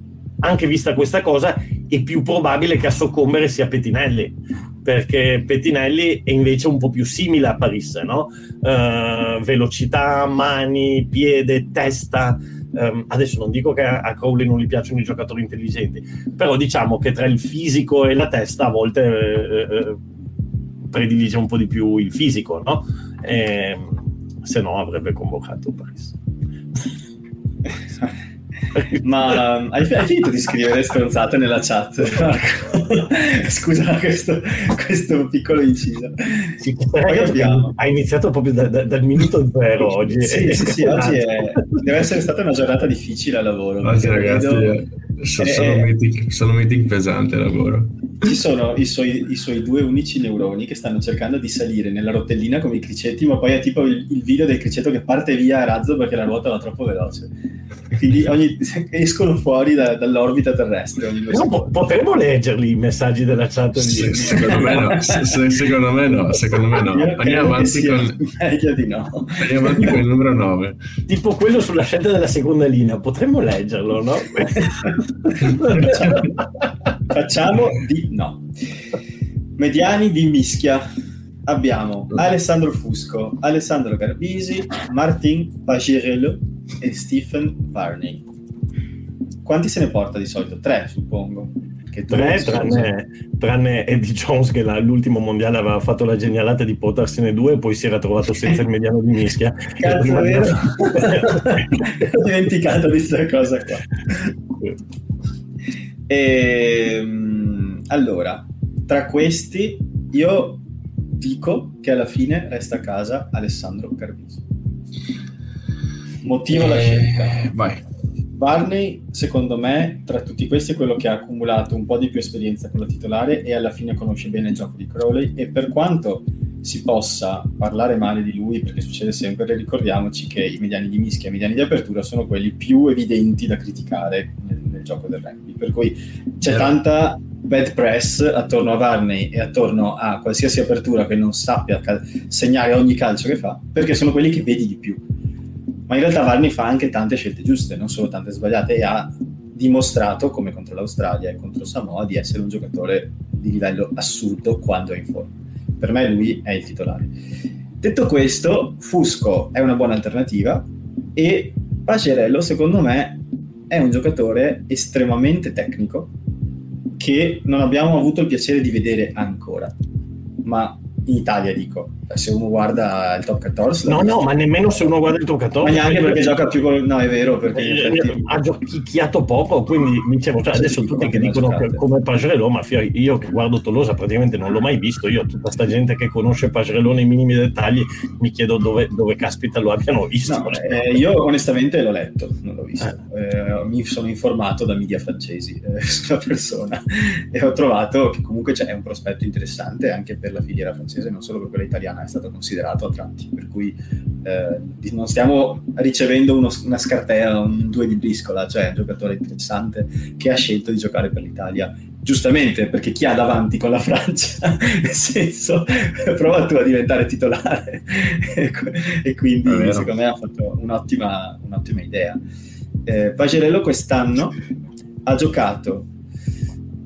anche vista questa cosa, è più probabile che a soccombere sia Pettinelli perché Pettinelli è invece un po' più simile a Paris, no? Uh, velocità, mani, piede, testa. Um, adesso non dico che a, Crowley non gli piacciono i giocatori intelligenti, però diciamo che tra il fisico e la testa a volte eh, eh, predilige un po' di più il fisico, no? E, se no avrebbe convocato Paris. Ma um, hai, hai, finito di scrivere stronzate nella chat? Scusa questo, questo, piccolo inciso. Sì, ha iniziato proprio da, da, dal minuto zero oggi. Sì, sì, sì, oggi è, deve essere stata una giornata difficile al lavoro. Oggi ragazzi, vedo... sono, sono, meeting, sono meeting pesante al lavoro ci sono i suoi, i suoi, due unici neuroni che stanno cercando di salire nella rotellina come i cricetti, ma poi è tipo il, il video del criceto che parte via a razzo perché la ruota va troppo veloce. quindi ogni, escono fuori da, dall'orbita terrestre. No, potremmo leggerli i messaggi della chat? Sì, secondo, me no. Se, secondo me no. Secondo me no. Andiamo avanti con... Meglio di no. Andiamo avanti con il numero 9. Tipo quello sulla scelta della seconda linea. Potremmo leggerlo, no? Facciamo di no. Mediani di mischia. Abbiamo Alessandro Fusco, Alessandro Garbisi, Martin Pagirello e Stephen Varney. Quanti se ne porta di solito? Tre, suppongo. Tre, tranne, tranne, Eddie Jones che l'ultimo mondiale aveva fatto la genialata di portarsene due e poi si era trovato senza il mediano di mischia. Cazzo, vero? Ho dimenticato di questa cosa qua. E, ehm, allora, tra questi io dico che alla fine resta a casa Alessandro Carvisi. Motivo eh, la scelta. Vai. Barney, secondo me, tra tutti questi è quello che ha accumulato un po' di più esperienza con la titolare e alla fine conosce bene il gioco di Crowley e per quanto si possa parlare male di lui, perché succede sempre, ricordiamoci che i mediani di mischia e i mediani di apertura sono quelli più evidenti da criticare nel, nel gioco del rugby, per cui c'è Vero. tanta bad press attorno a Varney e attorno a qualsiasi apertura che non sappia cal- segnare ogni calcio che fa, perché sono quelli che vedi di più. Ma in realtà Varney fa anche tante scelte giuste, non solo tante sbagliate, e ha dimostrato, come contro l'Australia e contro Samoa, di essere un giocatore di livello assurdo quando è in forma. Per me lui è il titolare. Detto questo, Fusco è una buona alternativa e Pacerello, secondo me, è un giocatore estremamente tecnico che non abbiamo avuto il piacere di vedere ancora. Ma in Italia dico, se uno guarda il top 14... No, no, ma nemmeno se uno guarda il ma 14. neanche perché gioca più con... No, è vero, perché Eh, effetti... ha giochicchiato poco, quindi dicevo, cioè, adesso sì, tutti che dicono che, giocate. come Pagerello, ma fio- io che guardo Tolosa praticamente non l'ho mai visto, io tutta sta gente che conosce Pagerello nei minimi dettagli mi chiedo dove, dove caspita lo abbiano visto. No, eh, io onestamente l'ho letto, non l'ho visto. Eh, mi sono informato da media francesi eh, sulla persona e ho trovato che comunque c'è un prospetto interessante anche per la filiera francese, non solo per quella italiana, è stato considerato a tratti. Per cui eh, non stiamo ricevendo uno- una scartella, un due di briscola, cioè un giocatore interessante che ha scelto di giocare per l'Italia. Giustamente, perché chi ha davanti con la Francia, nel senso, prova tu a diventare titolare. e qu- quindi secondo me ha fatto un'ottima, un'ottima idea. Eh, Pagerello quest'anno ha giocato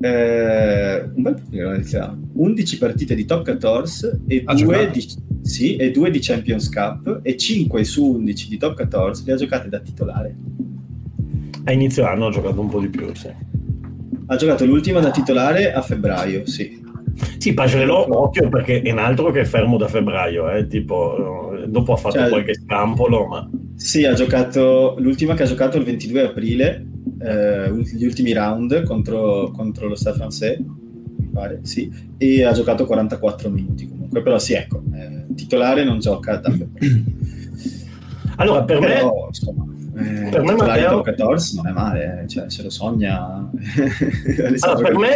eh, un bel po' in realtà, 11 partite di top 14 e Ha 2 giocato? di, sì, e 2 di Champions Cup e 5 su 11 di top 14 le ha giocate da titolare. A inizio anno ho giocato un po' di più, sì. Ha giocato l'ultima da titolare a febbraio, sì. Sì, Pagerello, occhio perché è un altro che è fermo da febbraio, eh, tipo, dopo ha fatto Cioè- qualche scampolo, ma... Sì, ha giocato l'ultima che ha giocato il 22 aprile, eh, gli ultimi round contro, contro lo Stade Francais, mi pare, sì, e ha giocato 44 minuti comunque, però sì, ecco, eh, titolare non gioca da febbraio. Allora, per me... Però, insomma, eh, per me, Matteo- top 14 non è male, eh, cioè se lo sogna Allora, per, me,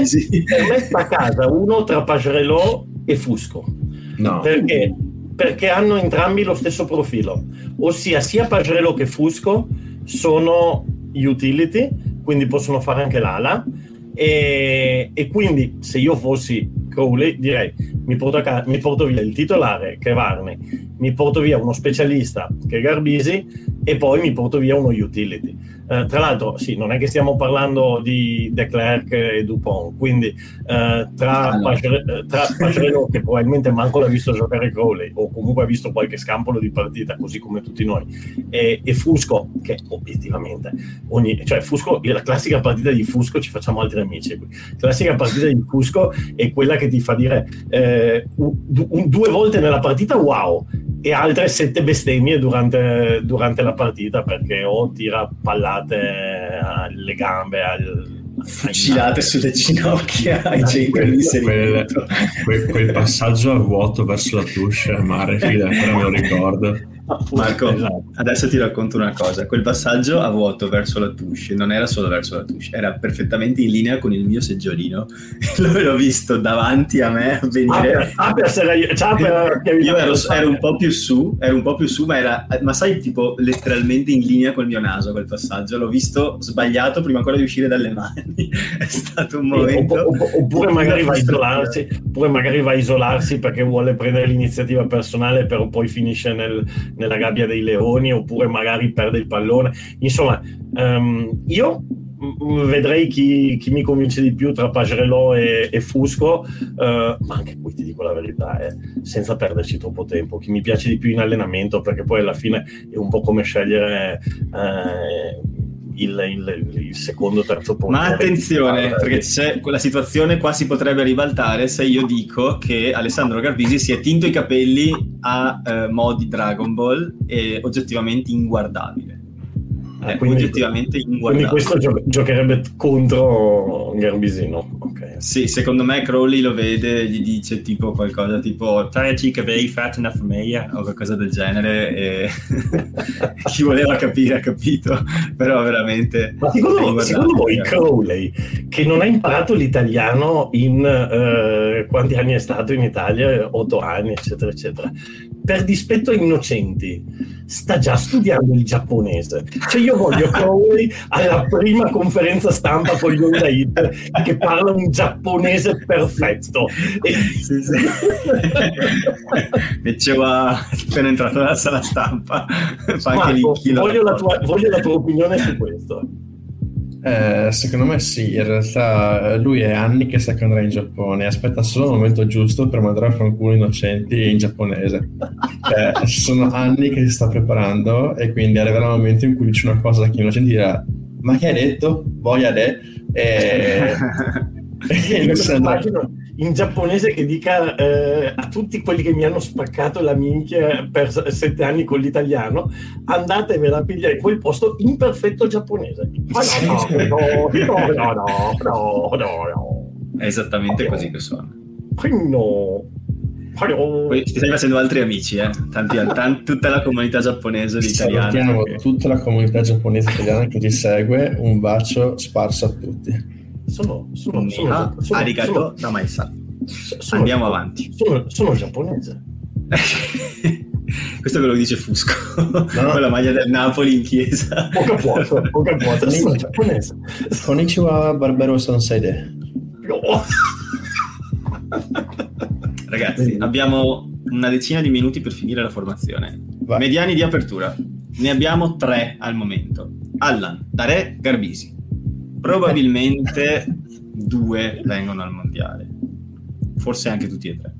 per me sta a casa uno tra Pagerello e Fusco. No, Perché? Perché hanno entrambi lo stesso profilo, ossia sia Pagerello che Fusco sono utility, quindi possono fare anche l'ala. E, e quindi se io fossi Crowley direi mi porto, ca- mi porto via il titolare che è Varney, mi porto via uno specialista che è Garbisi e poi mi porto via uno utility. Eh, tra l'altro, sì, non è che stiamo parlando di De Klerk e Dupont, quindi eh, tra, Ah, no. Pagere- eh, tra Pagerello, che probabilmente manco l'ha visto giocare Crowley, o comunque ha visto qualche scampolo di partita, così come tutti noi, e, e Fusco, che obiettivamente, ogni, cioè Fusco, la classica partita di Fusco, ci facciamo altri amici qui, classica partita di Fusco è quella che ti fa dire eh, un- due volte nella partita wow, e altre sette bestemmie durante, durante la partita perché o tira pallate alle gambe, al, fucilate sulle ginocchia ai centri quel, di quel, quel- quel passaggio a vuoto verso la touche, mare, fida, ancora me lo ricordo. Marco, Esatto. adesso ti racconto una cosa. Quel passaggio a vuoto verso la touche non era solo verso la touche, era perfettamente in linea con il mio seggiolino. L'ho visto davanti a me avvenire. Ah, per ciao, per- Io ero, ero un po' più su, ero un po' più su, ma era, ma sai, tipo letteralmente in linea col mio naso quel passaggio. L'ho visto sbagliato prima ancora di uscire dalle mani. È stato un momento. Opp- opp- oppure magari va a isolarsi oppure magari va a isolarsi perché vuole prendere l'iniziativa personale però poi finisce nel- nella gabbia dei leoni oppure magari perde il pallone. Insomma ehm, io vedrei chi, chi mi convince di più tra Pagerello e, e Fusco eh, ma anche qui ti dico la verità eh, senza perderci troppo tempo. Chi mi piace di più in allenamento perché poi alla fine è un po' come scegliere eh, il, il- il secondo terzo punto Ma attenzione, perché c'è quella situazione qua si potrebbe ribaltare se io dico che Alessandro Garbisi si è tinto i capelli a eh, modi Dragon Ball e oggettivamente inguardabile. È quindi- oggettivamente Quindi inguardabile. questo gio- giocherebbe contro Garbisino. Ok. Sì, secondo me Crowley lo vede e gli dice tipo qualcosa tipo chica very fat enough for me o qualcosa del genere e chi voleva capire ha capito, però veramente Ma secondo, secondo voi. Crowley, che non ha imparato l'italiano in eh, quanti anni è stato in Italia? Otto anni, eccetera, eccetera. Per dispetto ai innocenti, sta già studiando il giapponese. Cioè, io voglio Crowley alla prima conferenza stampa con gli Honda Hit che parla un giapponese perfetto. E- Sì, sì. Diceva appena entrato nella sala stampa fa anche Marco, voglio, la tua, voglio la tua opinione su questo. Eh, secondo me sì, in realtà eh, lui è anni che sa che andrà in Giappone, aspetta solo il momento giusto per mandare a fanculo innocenti in giapponese. Cioè, sono anni che si sta preparando e quindi arriverà il momento in cui dice una cosa che innocenti dirà ma che hai detto? Voia de? E... e se ne andrà. Immagino in giapponese che dica eh, a tutti quelli che mi hanno spaccato la minchia per sette anni con l'italiano andatevela a pigliare quel posto in perfetto giapponese ma no no no no no no, no, è esattamente così che suona no poi ci stai facendo altri amici, eh? Tanti, tanti, tutta la comunità giapponese e italiana. Tutta la comunità giapponese italiana che ti segue. Un bacio sparso a tutti sono sono sono, sono, arigato sono- andiamo avanti. sono, sono giapponese. Questo ve lo dice Fusco. Con la maglia del Napoli in chiesa. Poca vuota poca vuota sono giapponese. Konnichiwa Barbero Sanseide. no. ragazzi abbiamo una decina di minuti per finire la formazione. Vai. mediani di apertura. Ne abbiamo tre al momento. Allan, Dare, Garbisi probabilmente due vengono al mondiale. Forse anche tutti e tre.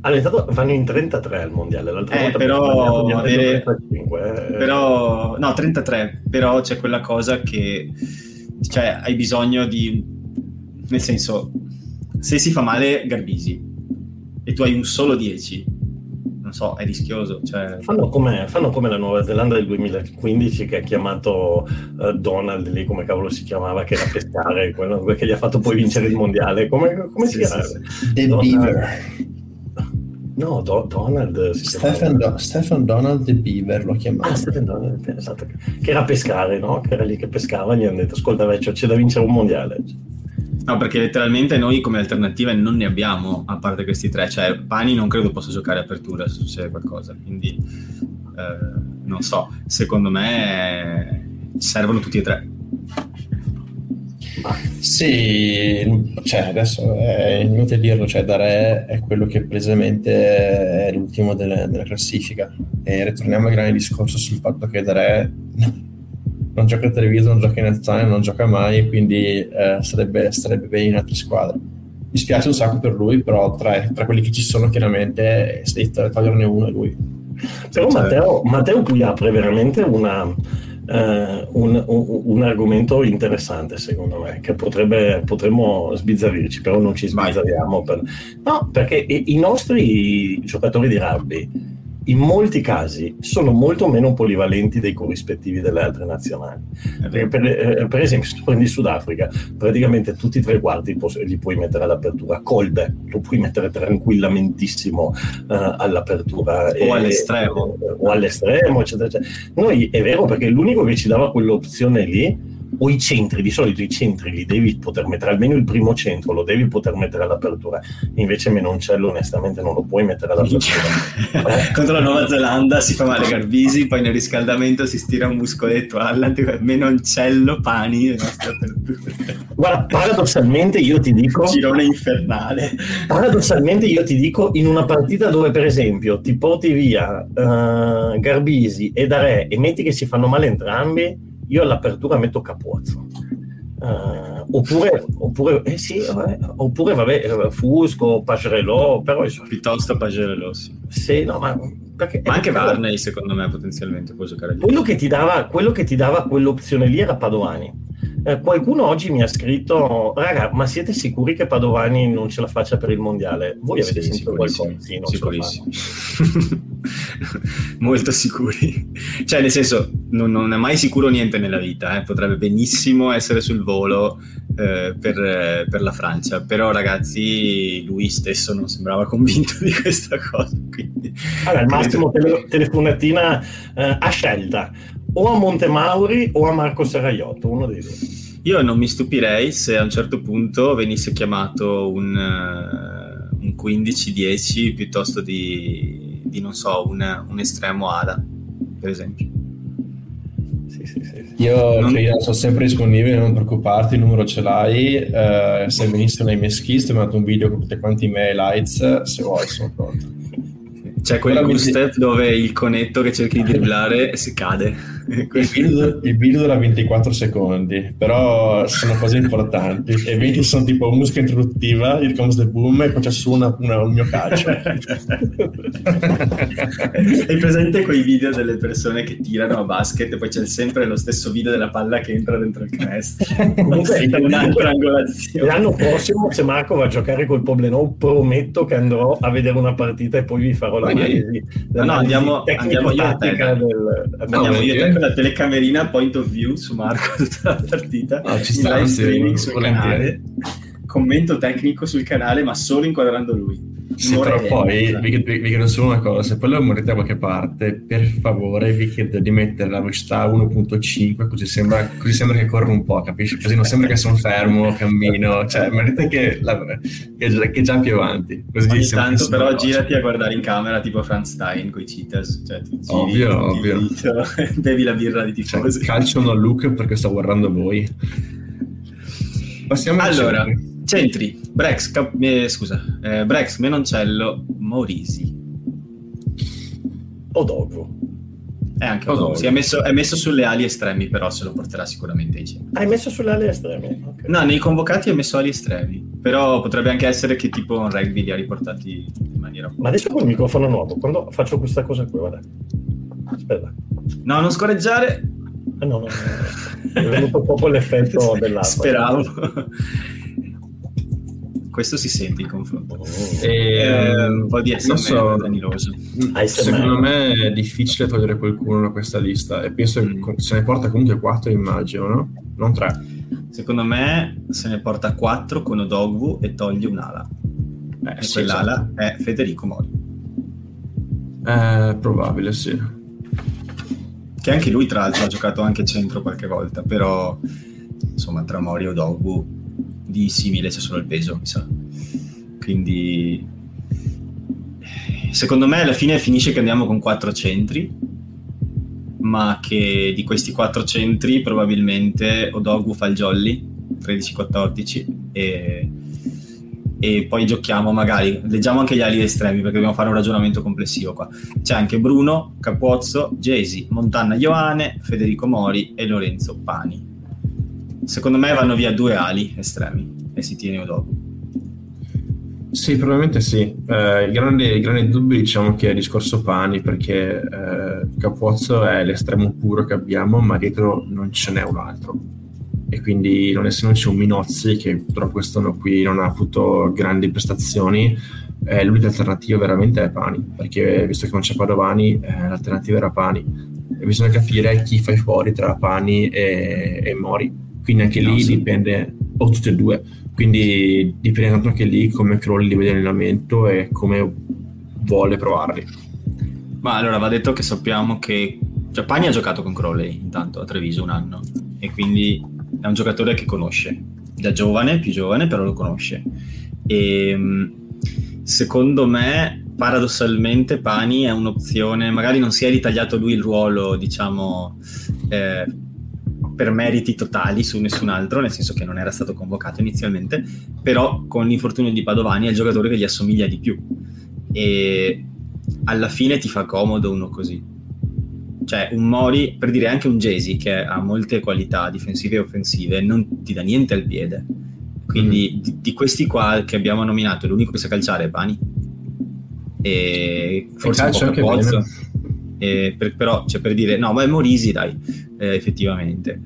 Allora, intanto vanno in 33 al mondiale, l'altra Eh, volta però avere- detto 35, eh. però no 33 però c'è quella cosa che cioè hai bisogno di nel senso se si fa male Garbisi e tu hai un solo 10 non so è rischioso cioè Fanno come, fanno come la Nuova Zelanda del 2015 che ha chiamato eh, Donald lì, come cavolo si chiamava, che era a pescare, quello che gli ha fatto poi vincere il mondiale. Come, come si chiama? sì, The No, Beaver. No, Do- Donald. Stephen, Do- Stephen Donald The Beaver lo chiamava. Ah, Stephen Donald, esatto, che era a pescare, no? Che era lì che pescava, gli hanno detto, ascolta vecchio, c'è da vincere un mondiale. No perché letteralmente noi come alternative non ne abbiamo a parte questi tre. Cioè Pani non credo possa giocare apertura se succede qualcosa quindi eh, non so. Secondo me servono tutti e tre. Sì, cioè adesso è inutile dirlo, cioè Dare è quello che precisamente è l'ultimo della classifica. E ritorniamo al grande discorso sul fatto che Dare non gioca a televiso, non gioca in nazionale, non gioca mai, quindi eh, sarebbe, sarebbe bene in altre squadre. Mi spiace un sacco per lui, però tra, tra quelli che ci sono chiaramente se devi toglierne uno è lui. Però Matteo, Matteo qui apre veramente una, eh, un, un- un argomento interessante secondo me, che potrebbe, potremmo sbizzarrirci, però non ci sbizzarriamo. Per... No, perché i, i nostri giocatori di rugby in molti casi sono molto meno polivalenti dei corrispettivi delle altre nazionali. Per, eh, per esempio, se tu prendi Sudafrica, praticamente tutti i tre quarti li puoi mettere all'apertura. Kolbe lo puoi mettere tranquillamentissimo eh, all'apertura. O all'estremo. eh, o all'estremo, eccetera, eccetera. Noi è vero perché l'unico che ci dava quell'opzione lì, o i centri, di solito i centri li devi poter mettere, almeno il primo centro lo devi poter mettere all'apertura. Invece Menoncello onestamente non lo puoi mettere all'apertura. Contro la Nuova Zelanda si fa male Garbisi poi nel riscaldamento si stira un muscoletto Allan menoncello pani le nostre aperture. Guarda, paradossalmente io ti dico... girone infernale Paradossalmente io ti dico in una partita dove per esempio ti porti via eh, Garbisi e Dare e metti che si fanno male entrambi, io all'apertura metto Capozzo. Eh, oppure, oppure, eh sì, vabbè, oppure vabbè, Fusco, Pagerello, però insomma, piuttosto Pagerello sì. sì, no, ma, perché, ma anche Varney secondo me potenzialmente può giocare quello che ti dava, quello che ti dava quell'opzione lì era Padovani. Eh, qualcuno oggi mi ha scritto, raga, ma siete sicuri che Padovani non ce la faccia per il mondiale? Voi avete Sì, sentito qualcosa? Sì, non ce la. molto sicuri. Cioè, nel senso, non, non, è mai sicuro niente nella vita, eh. potrebbe benissimo essere sul volo eh, per, per, la Francia, però ragazzi, lui stesso non sembrava convinto di questa cosa. Quindi, allora, al massimo tele, telefonatina eh, a scelta, o a Montemauri o a Marco Serraiotto, uno dei due. Io non mi stupirei se a un certo punto venisse chiamato un, uh, un 15-10 piuttosto di, di, non so, un, un estremo ADA, per esempio. Sì, sì, sì. Io, non... cioè, sono sempre disponibile, non preoccuparti, il numero ce l'hai. Uh, se venissero nei miei skills, ti ho mandato un video con tutti quanti i miei lights. Se vuoi, sono pronto. C'è quel Veramente... step dove il conetto che cerchi di dribblare si cade. Il video, il video dura 24 secondi, però sono cose importanti. E 20 sono tipo musica introduttiva, il comes the boom e poi c'è su una, una, un mio calcio. Hai presente quei video delle persone che tirano a basket e poi c'è sempre lo stesso video della palla che entra dentro il canestro? Comunque è un'altra angolazione. L'anno prossimo, se Marco va a giocare col Poblenou, prometto che andrò a vedere una partita e poi vi farò la l'analisi. No, no, andiamo, andiamo io a te. Del, andiamo io la telecamerina point of view su Marco tutta la partita. No, ci sta live streaming sul canale. Commento tecnico sul canale, ma solo inquadrando lui. Sì, però poi vi, vi, vi, chiedo solo una cosa: se poi lo morite da qualche parte, per favore vi chiedo di mettere la velocità 1.5, così sembra, così sembra che corro un po', capisci? Così non sembra che sono fermo, cammino, cioè merite che, la, che, che già più avanti. Così Ogni tanto però veloce. girati a guardare in camera tipo Franz Stein con i cheaters, cioè ti giri, ovvio, ovvio. Dito, bevi la birra di tifosi. Cioè, calcio non look perché sto guardando voi. Passiamo allora. Centri. Centri, Brex, cap- eh, scusa, eh, Brex, Menoncello, Morisi. Odogo. È anche Odogo. Si è messo, è messo, sulle ali estremi, però se lo porterà sicuramente ai centri. Hai messo sulle ali estremi? Okay. No, nei convocati ha messo ali estremi, però potrebbe anche essere che tipo un rugby li ha riportati in maniera... Ma adesso col microfono nuovo, quando faccio questa cosa qui, guarda. Aspetta. No, non scorreggiare. Ah, no, no, no. È venuto proprio l'effetto dell'acqua. Speravo questo si sente in confronto. Oh. E, eh, un po' di essere so, daniloso. Secondo me è difficile togliere qualcuno da questa lista e penso mm. che se ne porta comunque 4 immagino, no? Non 3. Secondo me se ne porta 4 con Odogwu e toglie un'ala. Eh, e sì, quell'ala esatto. è Federico Mori. È probabile, sì. Che anche lui tra l'altro ha giocato anche centro qualche volta, però insomma tra Mori e Odogwu di simile, c'è solo il peso, mi sa. Quindi secondo me alla fine finisce che andiamo con quattro centri, ma che di questi quattro centri probabilmente Odogu fa il jolly 13-14 e, e poi giochiamo magari, leggiamo anche gli ali estremi perché dobbiamo fare un ragionamento complessivo qua. C'è anche Bruno, Capuozzo, Jesi, Montana Ioane, Federico Mori e Lorenzo Pani. Secondo me vanno via due ali estremi e si tiene dopo. Sì, probabilmente sì. Eh, il, grande, il, grande, dubbio diciamo che è il discorso Pani perché eh, Capozzo è l'estremo puro che abbiamo ma dietro non ce n'è un altro e quindi non essendoci un Minozzi che però quest'anno qui non ha avuto grandi prestazioni eh, l'unica alternativa veramente è Pani perché visto che non c'è Padovani eh, l'alternativa era Pani e bisogna capire chi fai fuori tra Pani e, e Mori quindi anche no, lì sì. dipende, o tutte e due, quindi dipende tanto anche lì come Crowley li vede l'allenamento e come vuole provarli. Ma allora va detto che sappiamo che cioè, Pani ha giocato con Crowley intanto a Treviso un anno e quindi è un giocatore che conosce da giovane, più giovane, però lo conosce. E ehm, secondo me, paradossalmente, Pani è un'opzione, magari non si è ritagliato lui il ruolo, diciamo, eh, per meriti totali su nessun altro, nel senso che non era stato convocato inizialmente, però con l'infortunio di Padovani è il giocatore che gli assomiglia di più e alla fine ti fa comodo uno così. Cioè un Mori, per dire anche un Jesi che ha molte qualità difensive e offensive, non ti dà niente al piede. Quindi mm. di, di, questi qua che abbiamo nominato, l'unico che sa calciare è Pani. E forse e un po' Pozzo. Per, però, cioè, per dire, no, ma è Morisi, dai eh, effettivamente.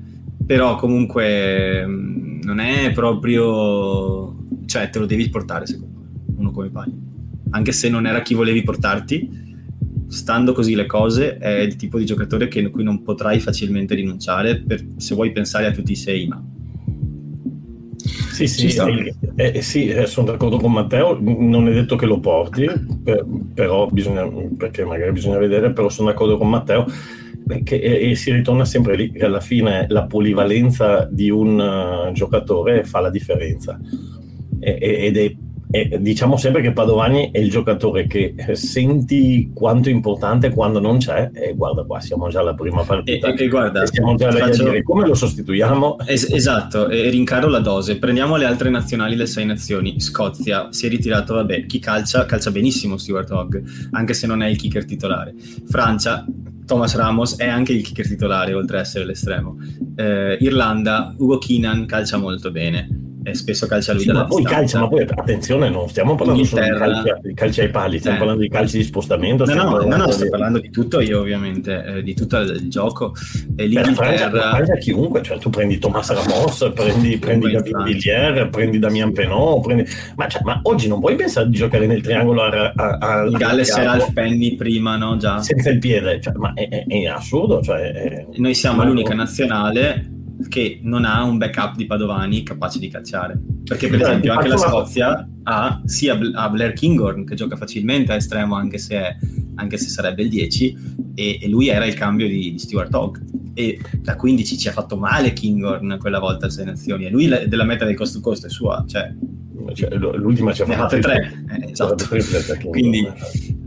Però comunque mm, non è proprio... cioè te lo devi portare secondo me, uno come Pani. Anche se non era chi volevi portarti, stando così le cose, è il tipo di giocatore che, cui non potrai facilmente rinunciare per, se vuoi pensare a tutti i sei, ma sì, sì, eh, eh, sì, eh, sono d'accordo con Matteo, non è detto che lo porti, per, però bisogna, perché magari bisogna vedere, però sono d'accordo con Matteo che, e, e, si ritorna sempre lì, che alla fine la polivalenza di un uh, giocatore fa la differenza. E, ed è e diciamo sempre che Padovani è il giocatore che senti quanto è importante quando non c'è e guarda qua siamo già alla prima partita. E, e guarda, siamo già faccio... a dire come lo sostituiamo? Es- esatto e rincaro la dose. Prendiamo le altre nazionali le sei nazioni. Scozia si è ritirato vabbè chi calcia calcia benissimo Stuart Hogg anche se non è il kicker titolare. Francia Thomas Ramos è anche il kicker titolare oltre ad essere l'estremo. Eh, Irlanda Ugo Keenan calcia molto bene e spesso calcia lui sì, dalla ma poi calcia, ma poi attenzione, non stiamo parlando Inghilterra... solo di calci, calci ai pali, stiamo eh. parlando di calci di spostamento. No, no, no, no, sto parlando di tutto io ovviamente, eh, di tutto il gioco. E l'Inghilterra... Francia chiunque, cioè tu prendi Thomas Ramos, prendi, prendi David Villiers, prendi Damian Penot, prendi... Ma, cioè, ma, oggi non puoi pensare di giocare nel triangolo a, a, a il Galles era il Penny prima, no? Già. Senza il piede, cioè, ma è, è, è assurdo. Cioè, è... Noi siamo l'unica nazionale che non ha un backup di Padovani capace di cacciare. Perché, per esempio, anche la Scozia ha sia ha Blair Kinghorn che gioca facilmente a estremo, anche se, è, anche se sarebbe il 10, e, e, lui era il cambio di, di Stuart Hogg. E da 15 ci ha fatto male Kinghorn quella volta alle sei nazioni, e lui la, della meta del costo to cost è sua. Cioè, cioè, l'ultima ci ha fatto tre, eh, esatto. Quindi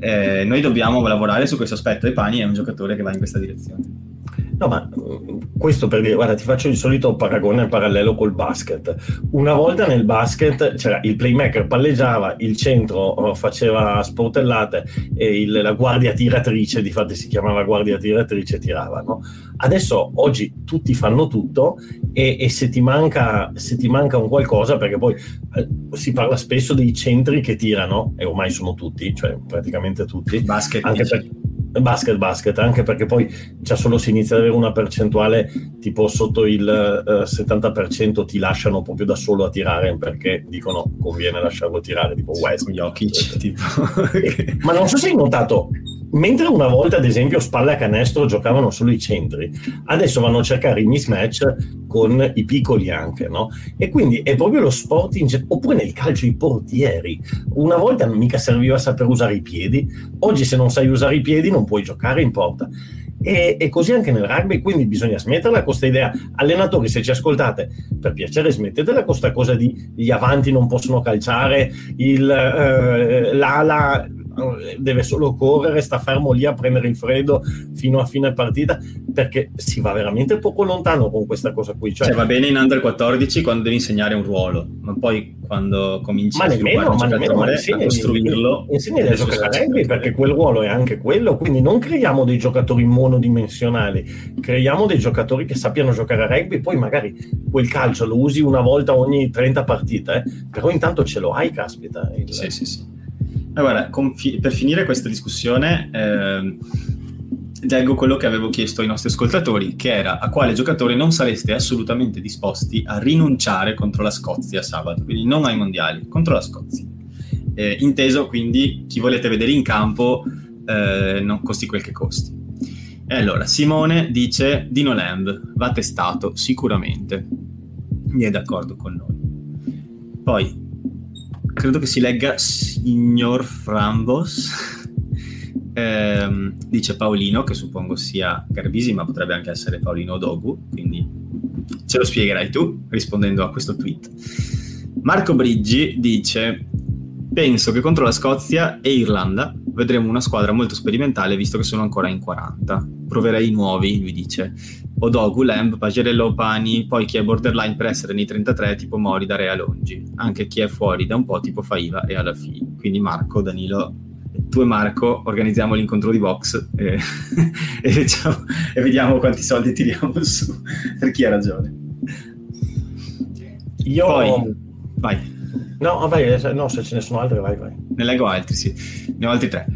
eh, noi dobbiamo lavorare su questo aspetto e Pani è un giocatore che va in questa direzione. No, ma mm, questo per dire, guarda, ti faccio il solito paragone parallelo col basket. Una volta nel basket c'era il playmaker palleggiava, il centro oh, faceva sportellate e il, la guardia tiratrice, di fatto si chiamava guardia tiratrice, tirava. No? Adesso, oggi, tutti fanno tutto e, e se, ti manca, se, ti manca, un qualcosa, perché poi eh, si parla spesso dei centri che tirano, e ormai sono tutti, cioè praticamente tutti. Basket. Anche per, basket basket anche perché poi già solo si inizia ad avere una percentuale tipo sotto il eh, 70% ti lasciano proprio da solo a tirare perché dicono conviene lasciarlo tirare tipo West Jokic tipo. ma non so se hai notato mentre una volta ad esempio spalle a canestro giocavano solo i centri adesso vanno a cercare i mismatch con i piccoli anche no? e quindi è proprio lo sport in ge- oppure nel calcio i portieri una volta mica serviva saper usare i piedi oggi se non sai usare i piedi non puoi giocare in porta e, e, così anche nel rugby, quindi bisogna smetterla con questa idea. Allenatori, se ci ascoltate, per piacere smettetela con questa cosa di gli avanti non possono calciare, il, eh, l'ala deve solo correre, sta fermo lì a prendere il freddo fino a fine partita, perché si va veramente poco lontano con questa cosa qui. Cioè, cioè va bene in under 14 quando devi insegnare un ruolo, ma poi quando cominci ma a nemmeno, ma nemmeno, ma insegni, a costruirlo... Insegni a giocare a rugby perché quel ruolo è anche quello, quindi non creiamo dei giocatori monodimensionali, creiamo dei giocatori che sappiano giocare a rugby, poi magari quel calcio lo usi una volta ogni 30 partite, eh? però intanto ce lo hai, caspita. Il... Sì, sì, sì. Allora, fi- per finire questa discussione, eh, leggo quello che avevo chiesto ai nostri ascoltatori, che era a quale giocatore non sareste assolutamente disposti a rinunciare contro la Scozia sabato, quindi non ai mondiali, contro la Scozia. Eh, inteso quindi chi volete vedere in campo, eh, non costi quel che costi. E allora, Simone dice Dino Lamb, va testato sicuramente. Mi è d'accordo con noi. Poi credo che si legga Signor Frambos. ehm, dice Paolino, che suppongo sia Garbisi, ma potrebbe anche essere Paolino Dogu, quindi ce lo spiegherai tu rispondendo a questo tweet. Marco Briggi dice: Penso che contro la Scozia e Irlanda vedremo una squadra molto sperimentale visto che sono ancora in 40. Proverei i nuovi, lui dice. Odogu, Lamb, Pagerello, Pani, poi chi è borderline per essere nei 33 tipo Mori da Rea Longi. Anche chi è fuori da un po' tipo Faiva e alla fine. Quindi Marco, Danilo, tu e Marco organizziamo l'incontro di box e, e, diciamo, e vediamo quanti soldi tiriamo su per chi ha ragione. Io... Poi, vai. No, vai, eh, no, se ce ne sono altri, vai, vai. Ne leggo altri, sì. Ne ho altri tre.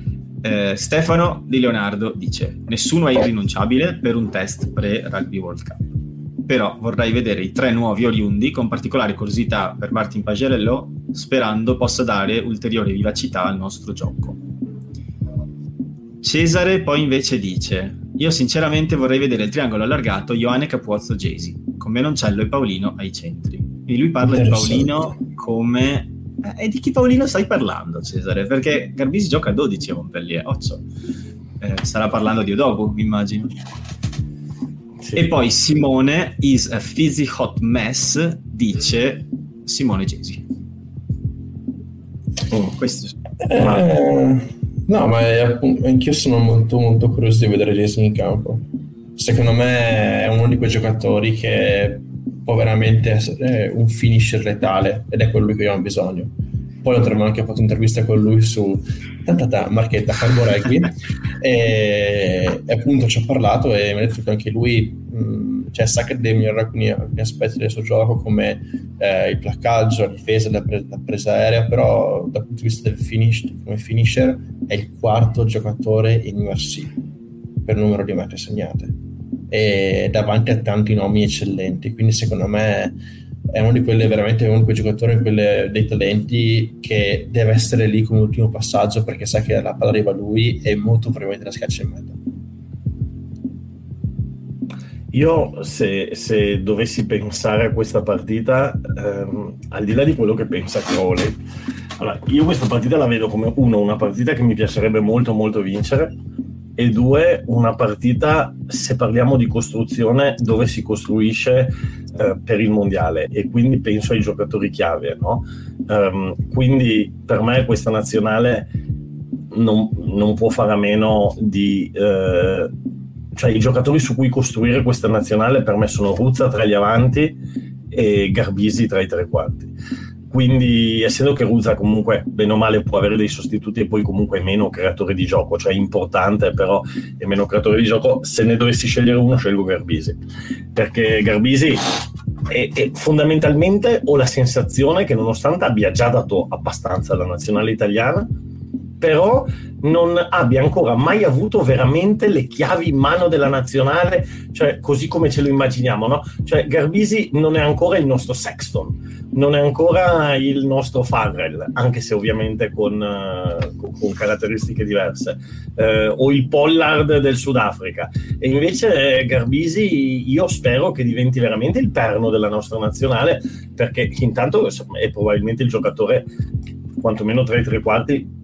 Eh, Stefano Di Leonardo dice: Nessuno è irrinunciabile per un test pre-Rugby World Cup. Però vorrei vedere i tre nuovi oriundi con particolare curiosità per Martin Pagerello, sperando possa dare ulteriore vivacità al nostro gioco. Cesare poi invece dice: Io sinceramente vorrei vedere il triangolo allargato Ioane Capuozzo Gesi, con Menoncello e Paolino ai centri. E lui parla di Paolino come. Eh, e di chi Paolino stai parlando, Cesare? Perché Garbisi gioca a 12 a Montpellier, Occio. Eh, starà parlando di Odogu, immagino. Sì. E poi Simone is a fizzy hot mess, dice Simone Gesi. Oh, questo. Eh, no, ma è, appunto, anch'io sono molto, molto curioso di vedere Gesi in campo. Secondo me è uno di quei giocatori che può veramente essere un finisher letale ed è quello di cui abbiamo bisogno. Poi avremo anche fatto un'intervista con lui su tantata marchetta Carbo Rugby e, e, appunto ci ha parlato e mi ha detto che anche lui mh, cioè, sa che deve migliorare alcuni, alcuni, aspetti del suo gioco come eh, il placcaggio, la difesa, la, pre- la, presa aerea però dal punto di vista del finish come finisher è il quarto giocatore in URC per numero di mete segnate e davanti a tanti nomi eccellenti. Quindi secondo me è uno di quelle veramente uno di quei giocatori quelle, dei talenti che deve essere lì come ultimo passaggio perché sa che la palla arriva a lui e molto probabilmente la scaccia in meta io se, se, dovessi pensare a questa partita ehm, al di là di quello che pensa Crowley allora, io questa partita la vedo come uno una partita che mi piacerebbe molto molto vincere e due, una partita, se parliamo di costruzione, dove si costruisce eh, per il mondiale e quindi penso ai giocatori chiave. No? Um, quindi per me questa nazionale non, non può fare a meno di... Eh, cioè i giocatori su cui costruire questa nazionale per me sono Ruzza tra gli avanti e Garbisi tra i tre quarti quindi essendo che Ruzza comunque bene o male può avere dei sostituti e poi comunque è meno creatore di gioco cioè importante però è meno creatore di gioco se ne dovessi scegliere uno scelgo Garbisi. Perché Garbisi è, è fondamentalmente ho la sensazione che nonostante abbia già dato abbastanza alla nazionale italiana però non abbia ancora mai avuto veramente le chiavi in mano della nazionale, cioè così come ce lo immaginiamo, no? Cioè Garbisi non è ancora il nostro Sexton, non è ancora il nostro Farrell, anche se ovviamente con, uh, con caratteristiche diverse, uh, o il Pollard del Sudafrica. E invece Garbisi io spero che diventi veramente il perno della nostra nazionale, perché intanto è probabilmente il giocatore quantomeno tra i tre quarti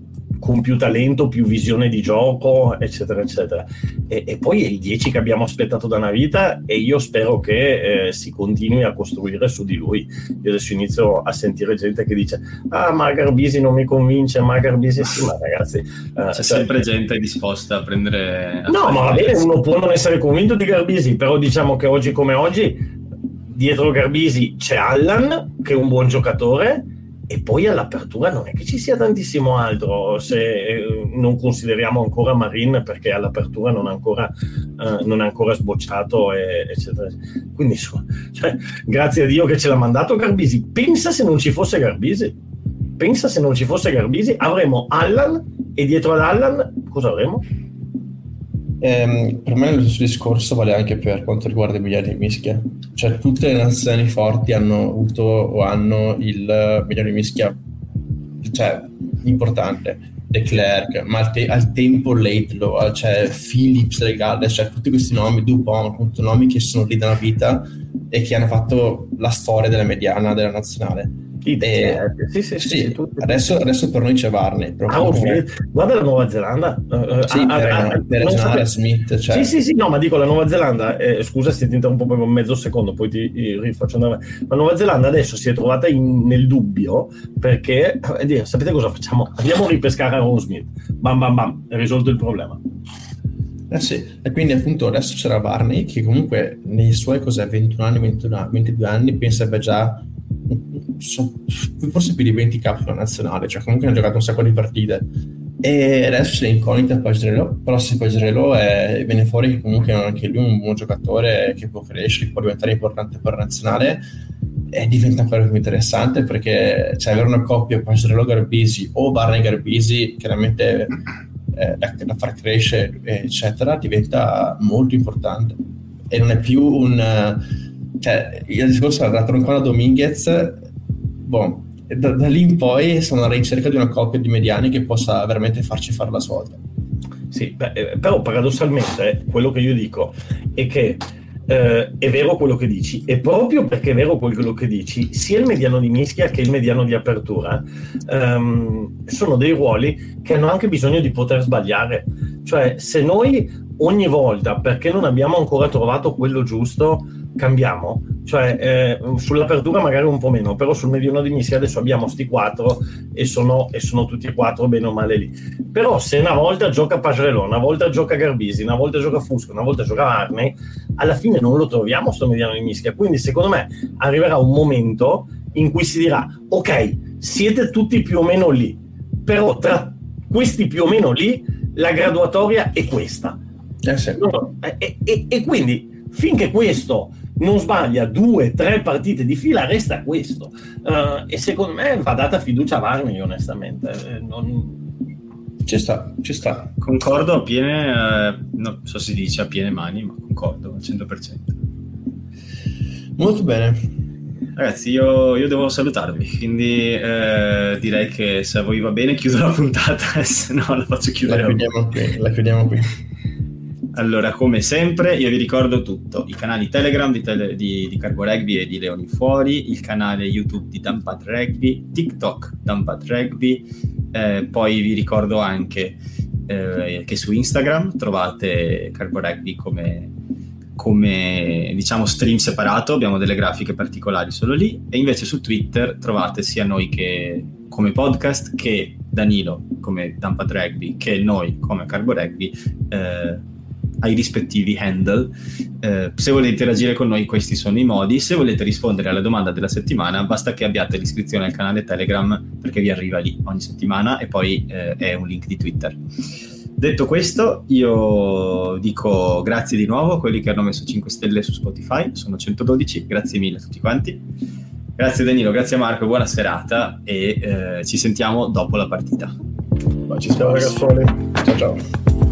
con più talento, più visione di gioco, eccetera, eccetera. E, e, poi è il 10 che abbiamo aspettato da una vita e io spero che eh, si continui a costruire su di lui. Io adesso inizio a sentire gente che dice ah ma Garbisi non mi convince, ma Garbisi sì, ma ragazzi... Eh, C'è cioè, sempre gente disposta a prendere... A no, ma va bene, uno può non essere convinto di Garbisi, però diciamo che oggi come oggi dietro Garbisi c'è Allan, che è un buon giocatore, e poi all'apertura non è che ci sia tantissimo altro se eh, non consideriamo ancora Marin perché all'apertura non è ancora, eh, non è ancora sbocciato e, eccetera. Quindi cioè, grazie a Dio che ce l'ha mandato Garbisi. Pensa se non ci fosse Garbisi. Pensa se non ci fosse Garbisi avremo Allan e dietro ad Allan cosa avremo? Ehm, per me lo stesso discorso vale anche per quanto riguarda i miliardi di mischia. Cioè tutte le nazioni forti hanno avuto o hanno il miliardo di mischia cioè, importante. Leclerc, ma al, te- al tempo Laidlaw, cioè Philips Regale, cioè tutti questi nomi, Dupont, appunto nomi che sono lì da una vita e che hanno fatto la storia della mediana della nazionale e, sì, sì, sì, sì adesso, adesso, per noi c'è Varney. Ah, okay. Guarda la Nuova Zelanda. Uh, sì, uh, per, uh, per ragionare Smith. Cioè. Sì, sì, sì, no, ma dico la Nuova Zelanda, eh, scusa se ti interrompo un mezzo secondo, poi ti, ti rifaccio andare. La Nuova Zelanda adesso si è trovata in, nel dubbio perché, eh, sapete cosa facciamo? Andiamo a ripescare Aaron Smith. Bam, bam, bam, è risolto il problema. Eh sì, e quindi appunto adesso c'era Varney che comunque nei suoi cos'è, 21 anni, 21, 22 anni pensa già forse più di 20 cap sulla nazionale, cioè comunque hanno giocato un sacco di partite. E adesso c'è l'incognita Pagerello, però se Pagerello è, viene fuori che comunque è anche lui un buon giocatore che può crescere, che può diventare importante per la nazionale, e diventa ancora più interessante perché cioè, avere una coppia Pagerello-Garbisi o Barney-Garbisi chiaramente eh, da, da, far crescere, eccetera, diventa molto importante. E non è più un cioè, il discorso era Troncona Dominguez, boh, da, da, lì in poi sono alla ricerca di una coppia di mediani che possa veramente farci fare la svolta. Sì, beh, eh, però paradossalmente quello che io dico è che eh, è vero quello che dici e proprio perché è vero quello che dici, sia il mediano di mischia che il mediano di apertura ehm, sono dei ruoli che hanno anche bisogno di poter sbagliare. Cioè, se noi ogni volta, perché non abbiamo ancora trovato quello giusto, cambiamo, cioè eh, sull'apertura magari un po' meno, però sul mediano di mischia adesso abbiamo sti quattro e sono, e sono tutti e quattro bene o male lì. Però se una volta gioca Pagerello, una volta gioca Garbisi, una volta gioca Fusco, una volta gioca Arney, alla fine non lo troviamo sto mediano di mischia. Quindi secondo me arriverà un momento in cui si dirà, ok, siete tutti più o meno lì, però tra questi più o meno lì la graduatoria è questa. Eh sì. e, e, e quindi finché questo non sbaglia due, tre partite di fila, resta questo. Uh, e secondo me va data fiducia a Varney, onestamente. Eh, non... Ci sta, ci sta. Concordo a piene, eh, non so se si dice a piene mani, ma concordo al 100%. Molto bene. Ragazzi, io, io devo salutarvi, quindi eh, direi che se a voi va bene chiudo la puntata, se no la faccio chiudere. La chiudiamo qui. La chiudiamo qui. Allora, come sempre, io vi ricordo tutto: i canali Telegram di, tele, di, di Carbo Rugby e di Leoni Fuori, il canale YouTube di Dumpat Rugby, TikTok Dumpat Rugby, eh, poi vi ricordo anche eh, che su Instagram trovate Carbo Rugby come, come diciamo stream separato, abbiamo delle grafiche particolari solo lì, e invece su Twitter trovate sia noi che come podcast che Danilo come Dumpat Rugby che noi come Carbo Rugby. Eh, ai rispettivi handle. Eh, se volete interagire con noi, questi sono i modi. Se volete rispondere alla domanda della settimana, basta che abbiate l'iscrizione al canale Telegram perché vi arriva lì ogni settimana e poi eh, è un link di Twitter. Detto questo, io dico grazie di nuovo a quelli che hanno messo 5 stelle su Spotify, sono 112, grazie mille a tutti quanti. Grazie Danilo, grazie Marco, buona serata e eh, ci sentiamo dopo la partita. Ci ciao ragazzi. Ciao ciao.